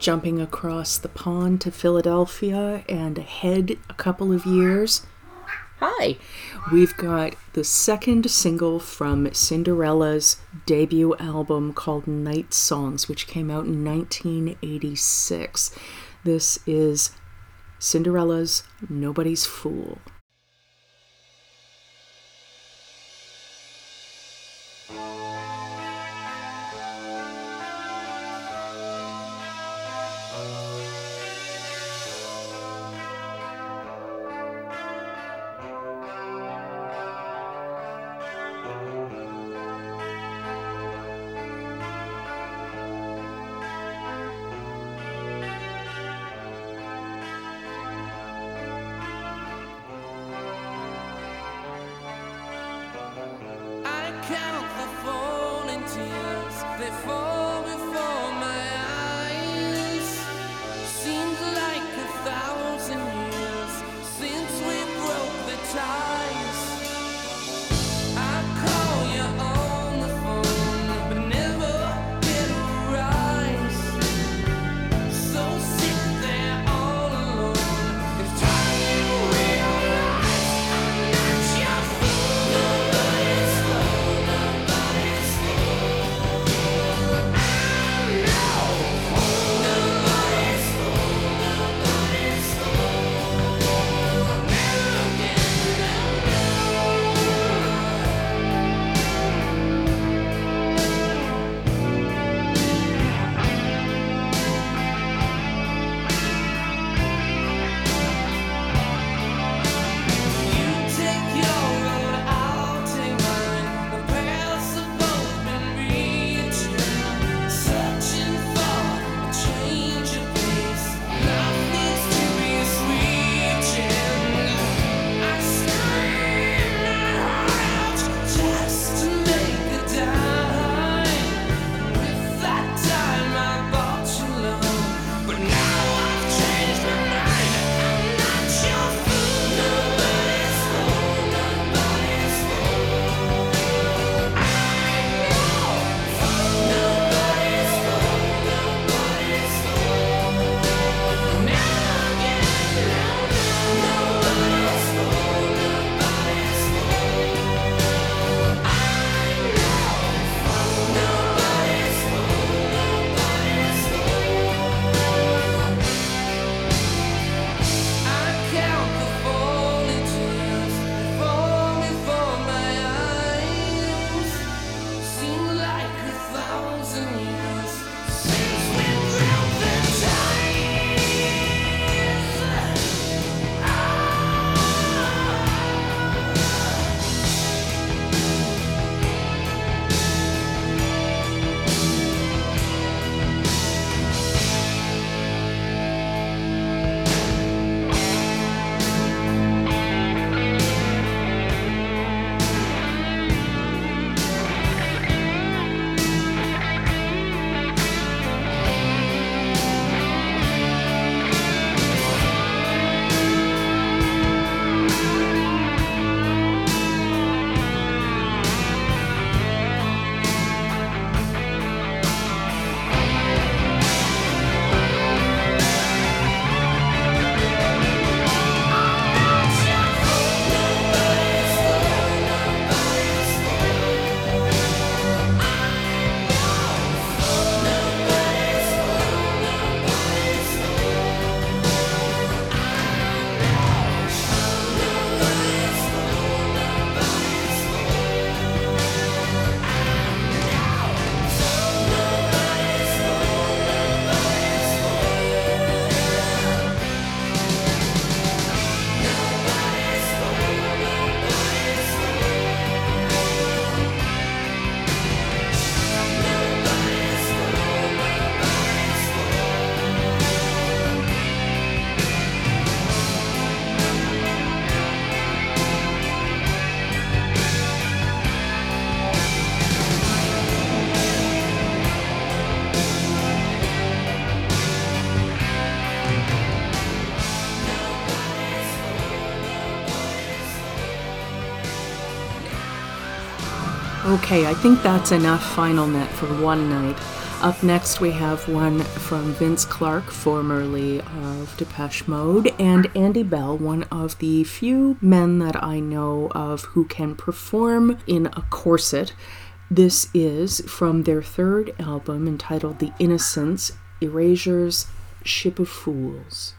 jumping across the pond to Philadelphia and ahead a couple of years. Hi. We've got the second single from Cinderella's debut album called Night Songs, which came out in 1986. This is Cinderella's Nobody's Fool. Okay, I think that's enough Final Net for one night. Up next, we have one from Vince Clarke, formerly of Depeche Mode, and Andy Bell, one of the few men that I know of who can perform in a corset. This is from their third album entitled The Innocents Erasures, Ship of Fools.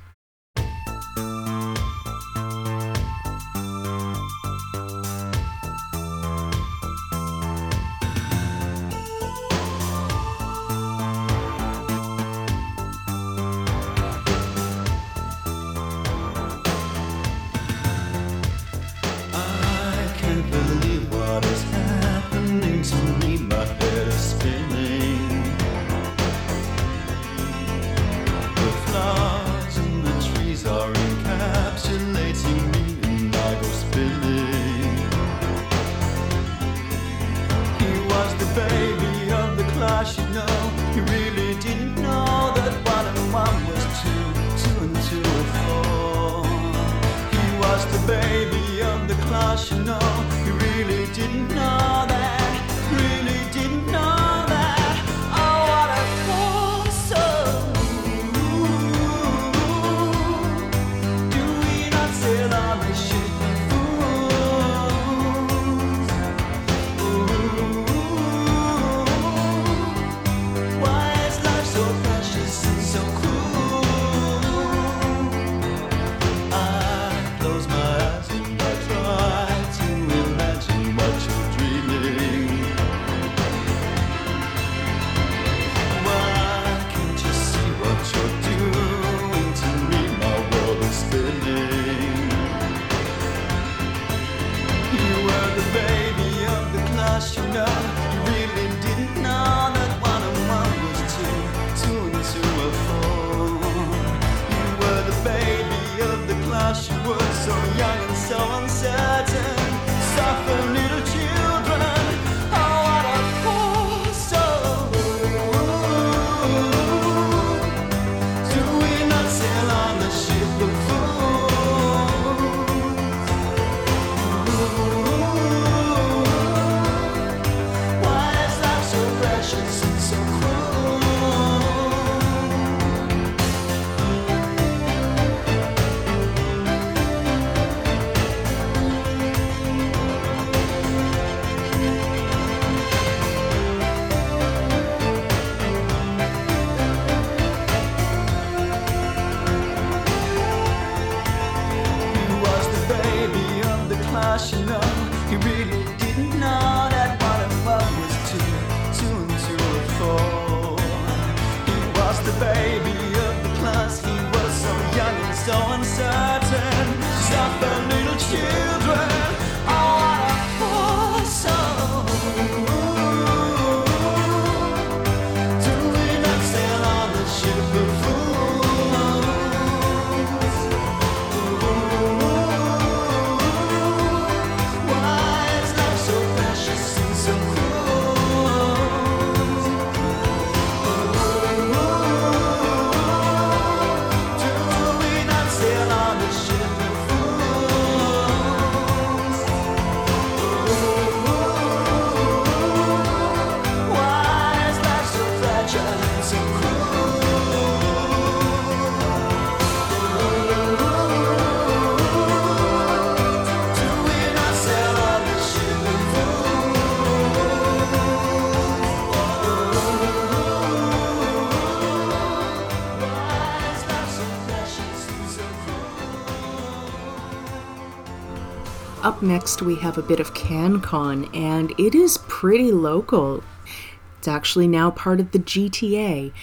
up next, we have a bit of CanCon, and it is pretty local. It's actually now part of the GTA.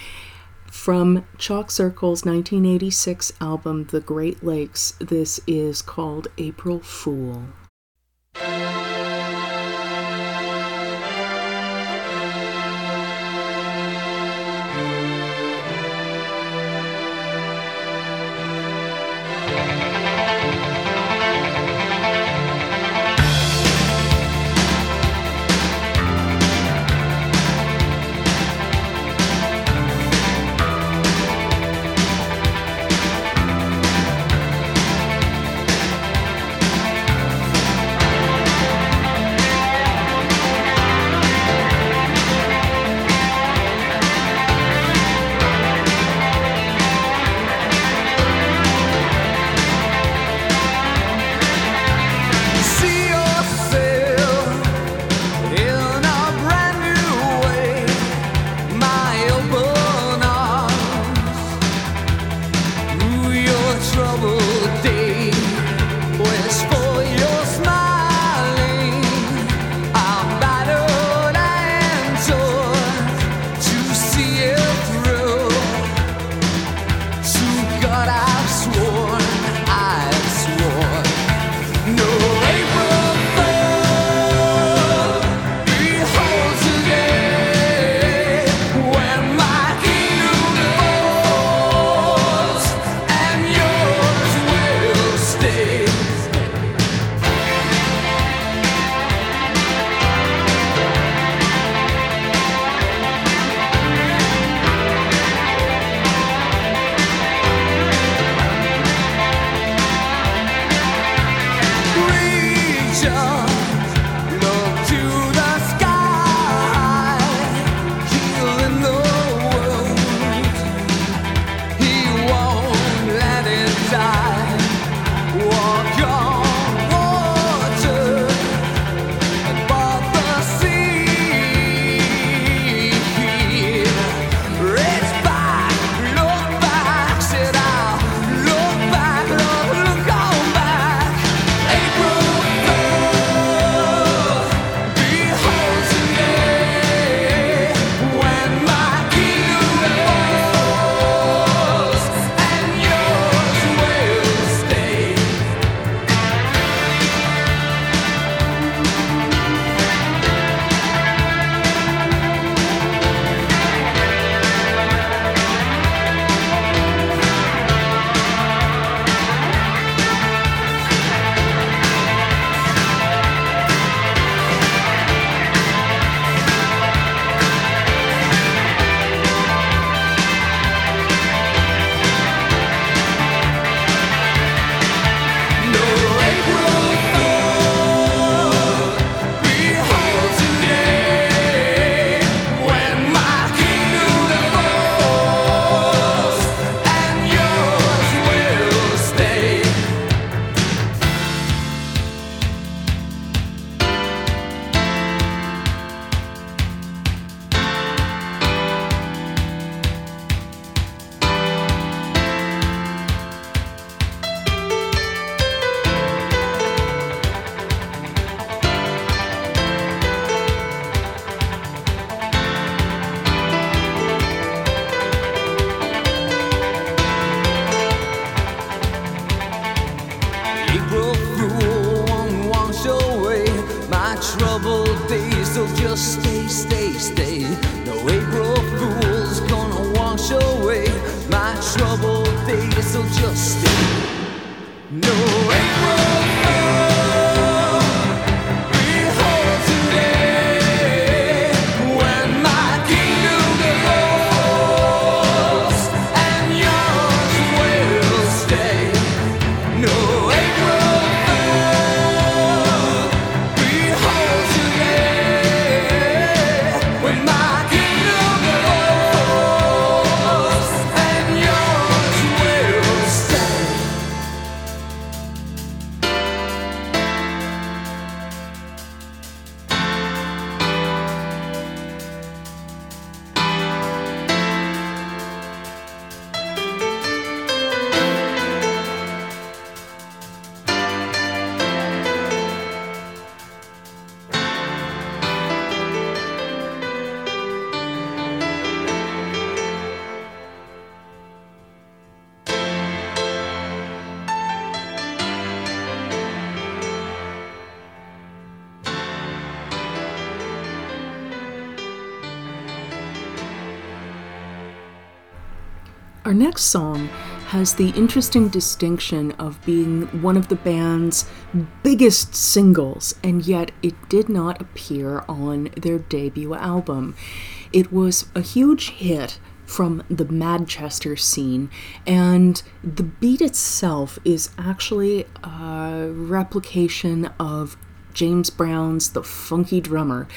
From Chalk Circle's 1986 album, The Great Lakes, this is called April Fool. April Fool won't wash away my troubled days. So just stay, stay, stay. No April Fool's gonna wash away my troubled days. So just stay. Next song has the interesting distinction of being one of the band's biggest singles, and yet it did not appear on their debut album. It was a huge hit from the Manchester scene, and the beat itself is actually a replication of James Brown's The Funky Drummer.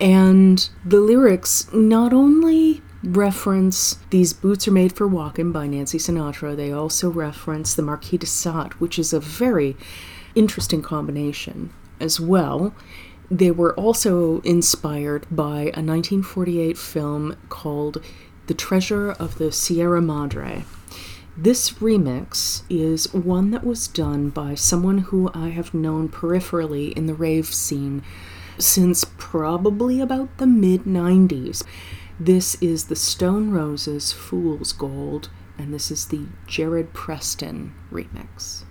And the lyrics not only reference These Boots Are Made for Walking by Nancy Sinatra, they also reference The Marquis de Sade, which is a very interesting combination as well. They were also inspired by a 1948 film called The Treasure of the Sierra Madre. This remix is one that was done by someone who I have known peripherally in the rave scene since probably about the mid 90s. This is the Stone Roses Fool's Gold, and this is the Jarod Preston remix.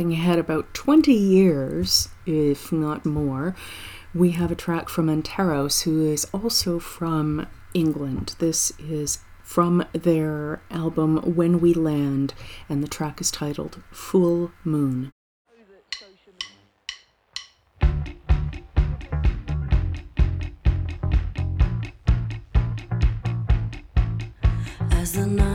jumping ahead about 20 years, if not more, we have a track from Anteros, who is also from England. This is from their album When We Land, and the track is titled Fool Moon. The night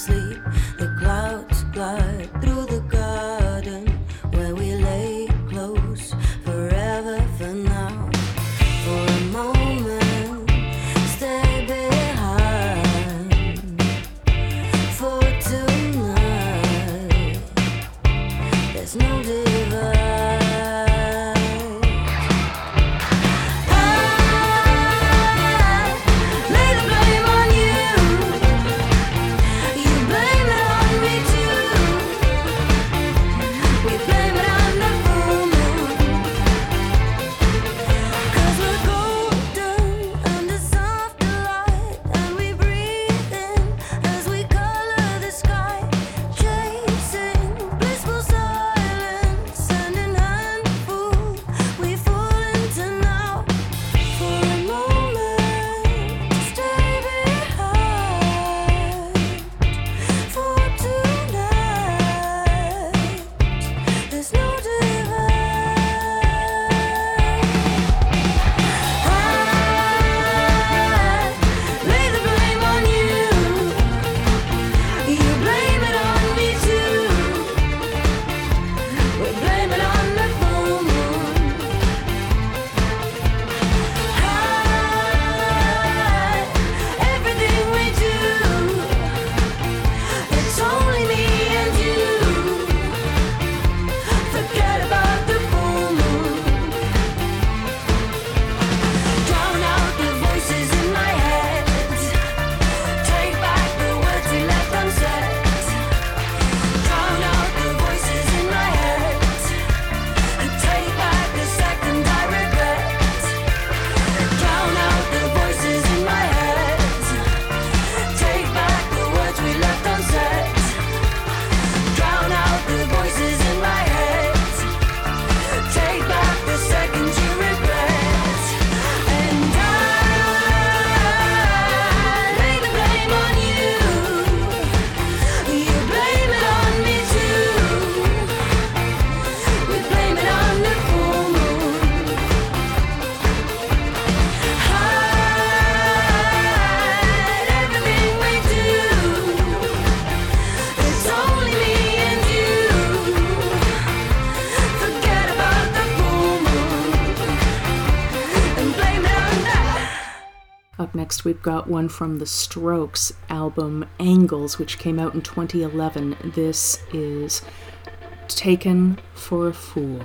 sleep. The clouds glide through. got one from the Strokes album Angles, which came out in 2011. This is Taken for a Fool.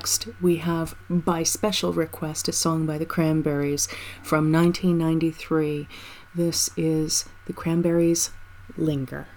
Next, we have By Special Request, a song by the Cranberries from 1993. This is the Cranberries Linger.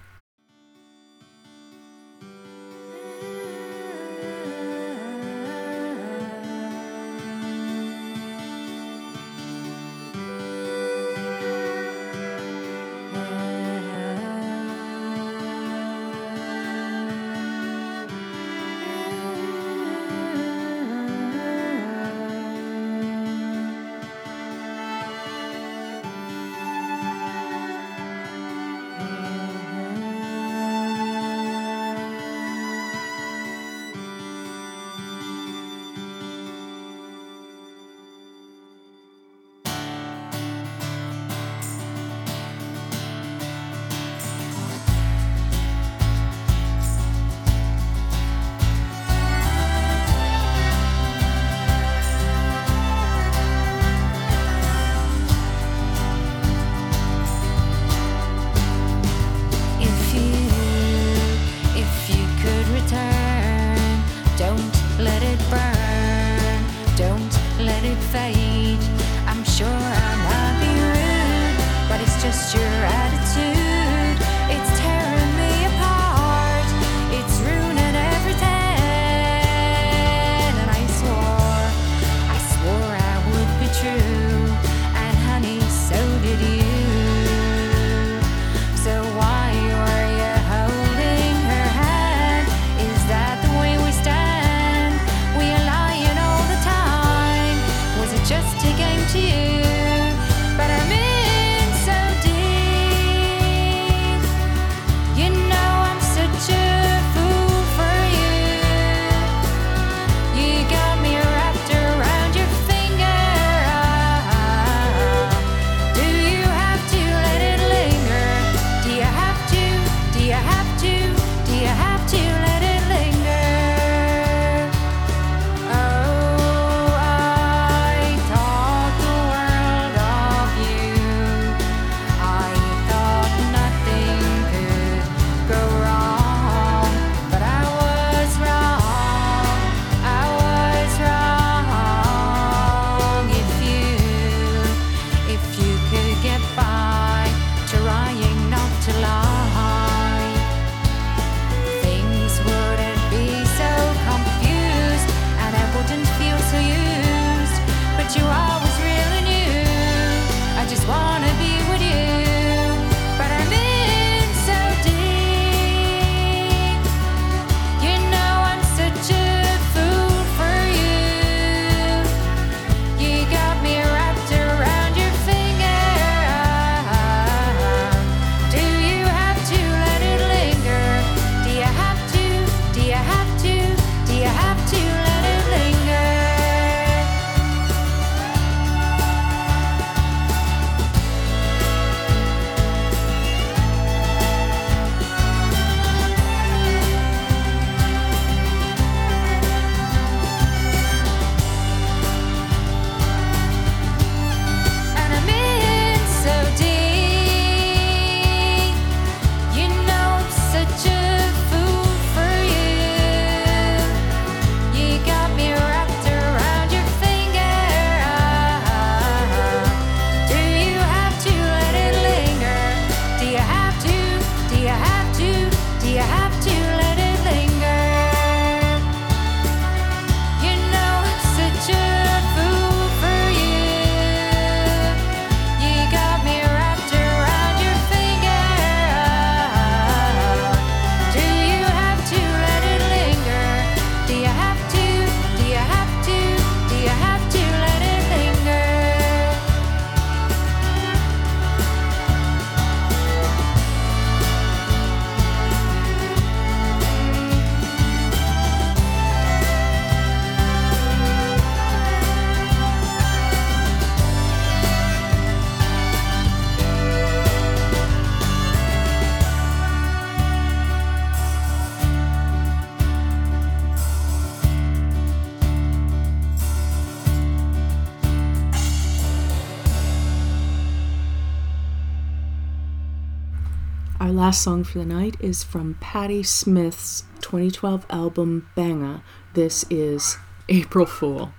Last song for the night is from Patti Smith's 2012 album Banga. This is April Fool.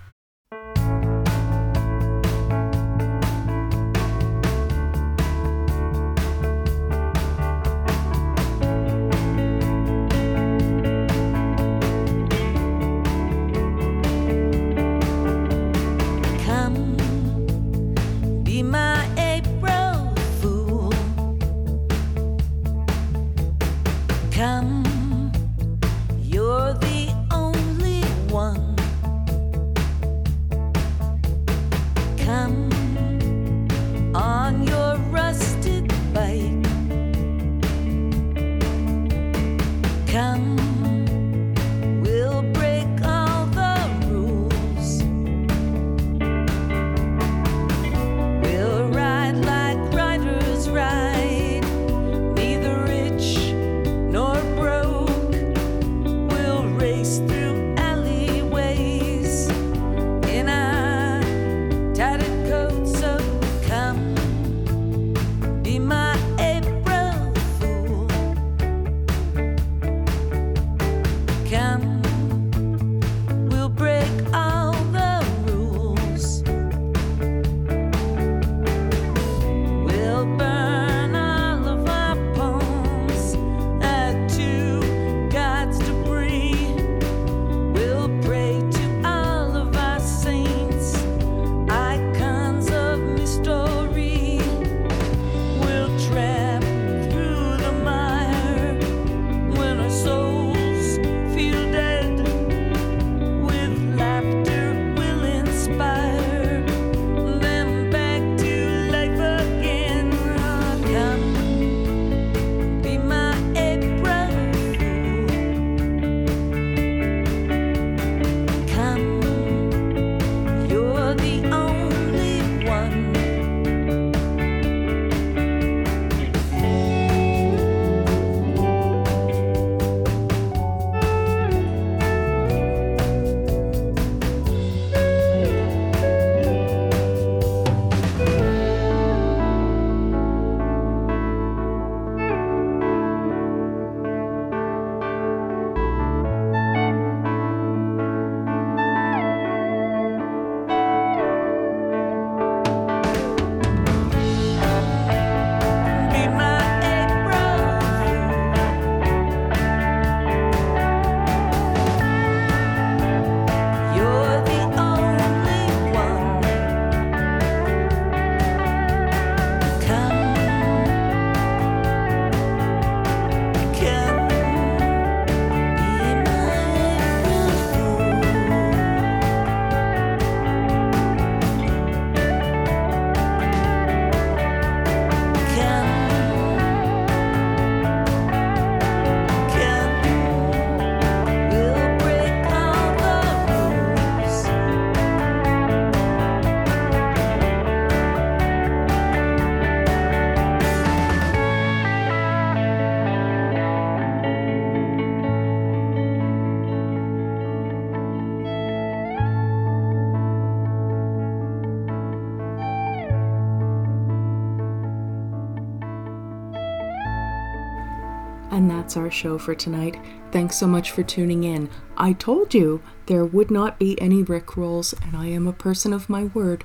That's our show for tonight. Thanks so much for tuning in. I told you there would not be any Rick rolls, and I am a person of my word.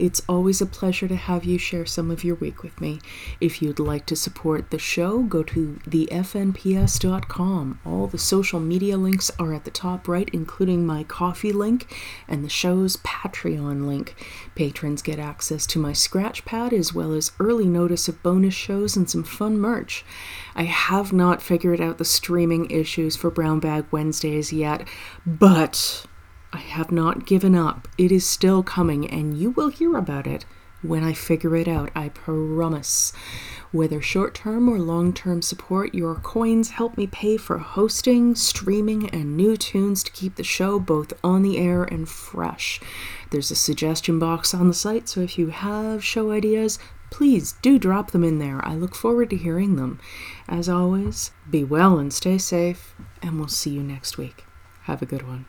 It's always a pleasure to have you share some of your week with me. If you'd like to support the show, go to thefnps.com. All the social media links are at the top right, including my coffee link and the show's Patreon link. Patrons get access to my scratch pad as well as early notice of bonus shows and some fun merch. I have not figured out the streaming issues for Brown Bag Wednesdays yet, but I have not given up. It is still coming, and you will hear about it when I figure it out, I promise. Whether short term or long term support, your coins help me pay for hosting, streaming, and new tunes to keep the show both on the air and fresh. There's a suggestion box on the site, so if you have show ideas, please do drop them in there. I look forward to hearing them. As always, be well and stay safe, and we'll see you next week. Have a good one.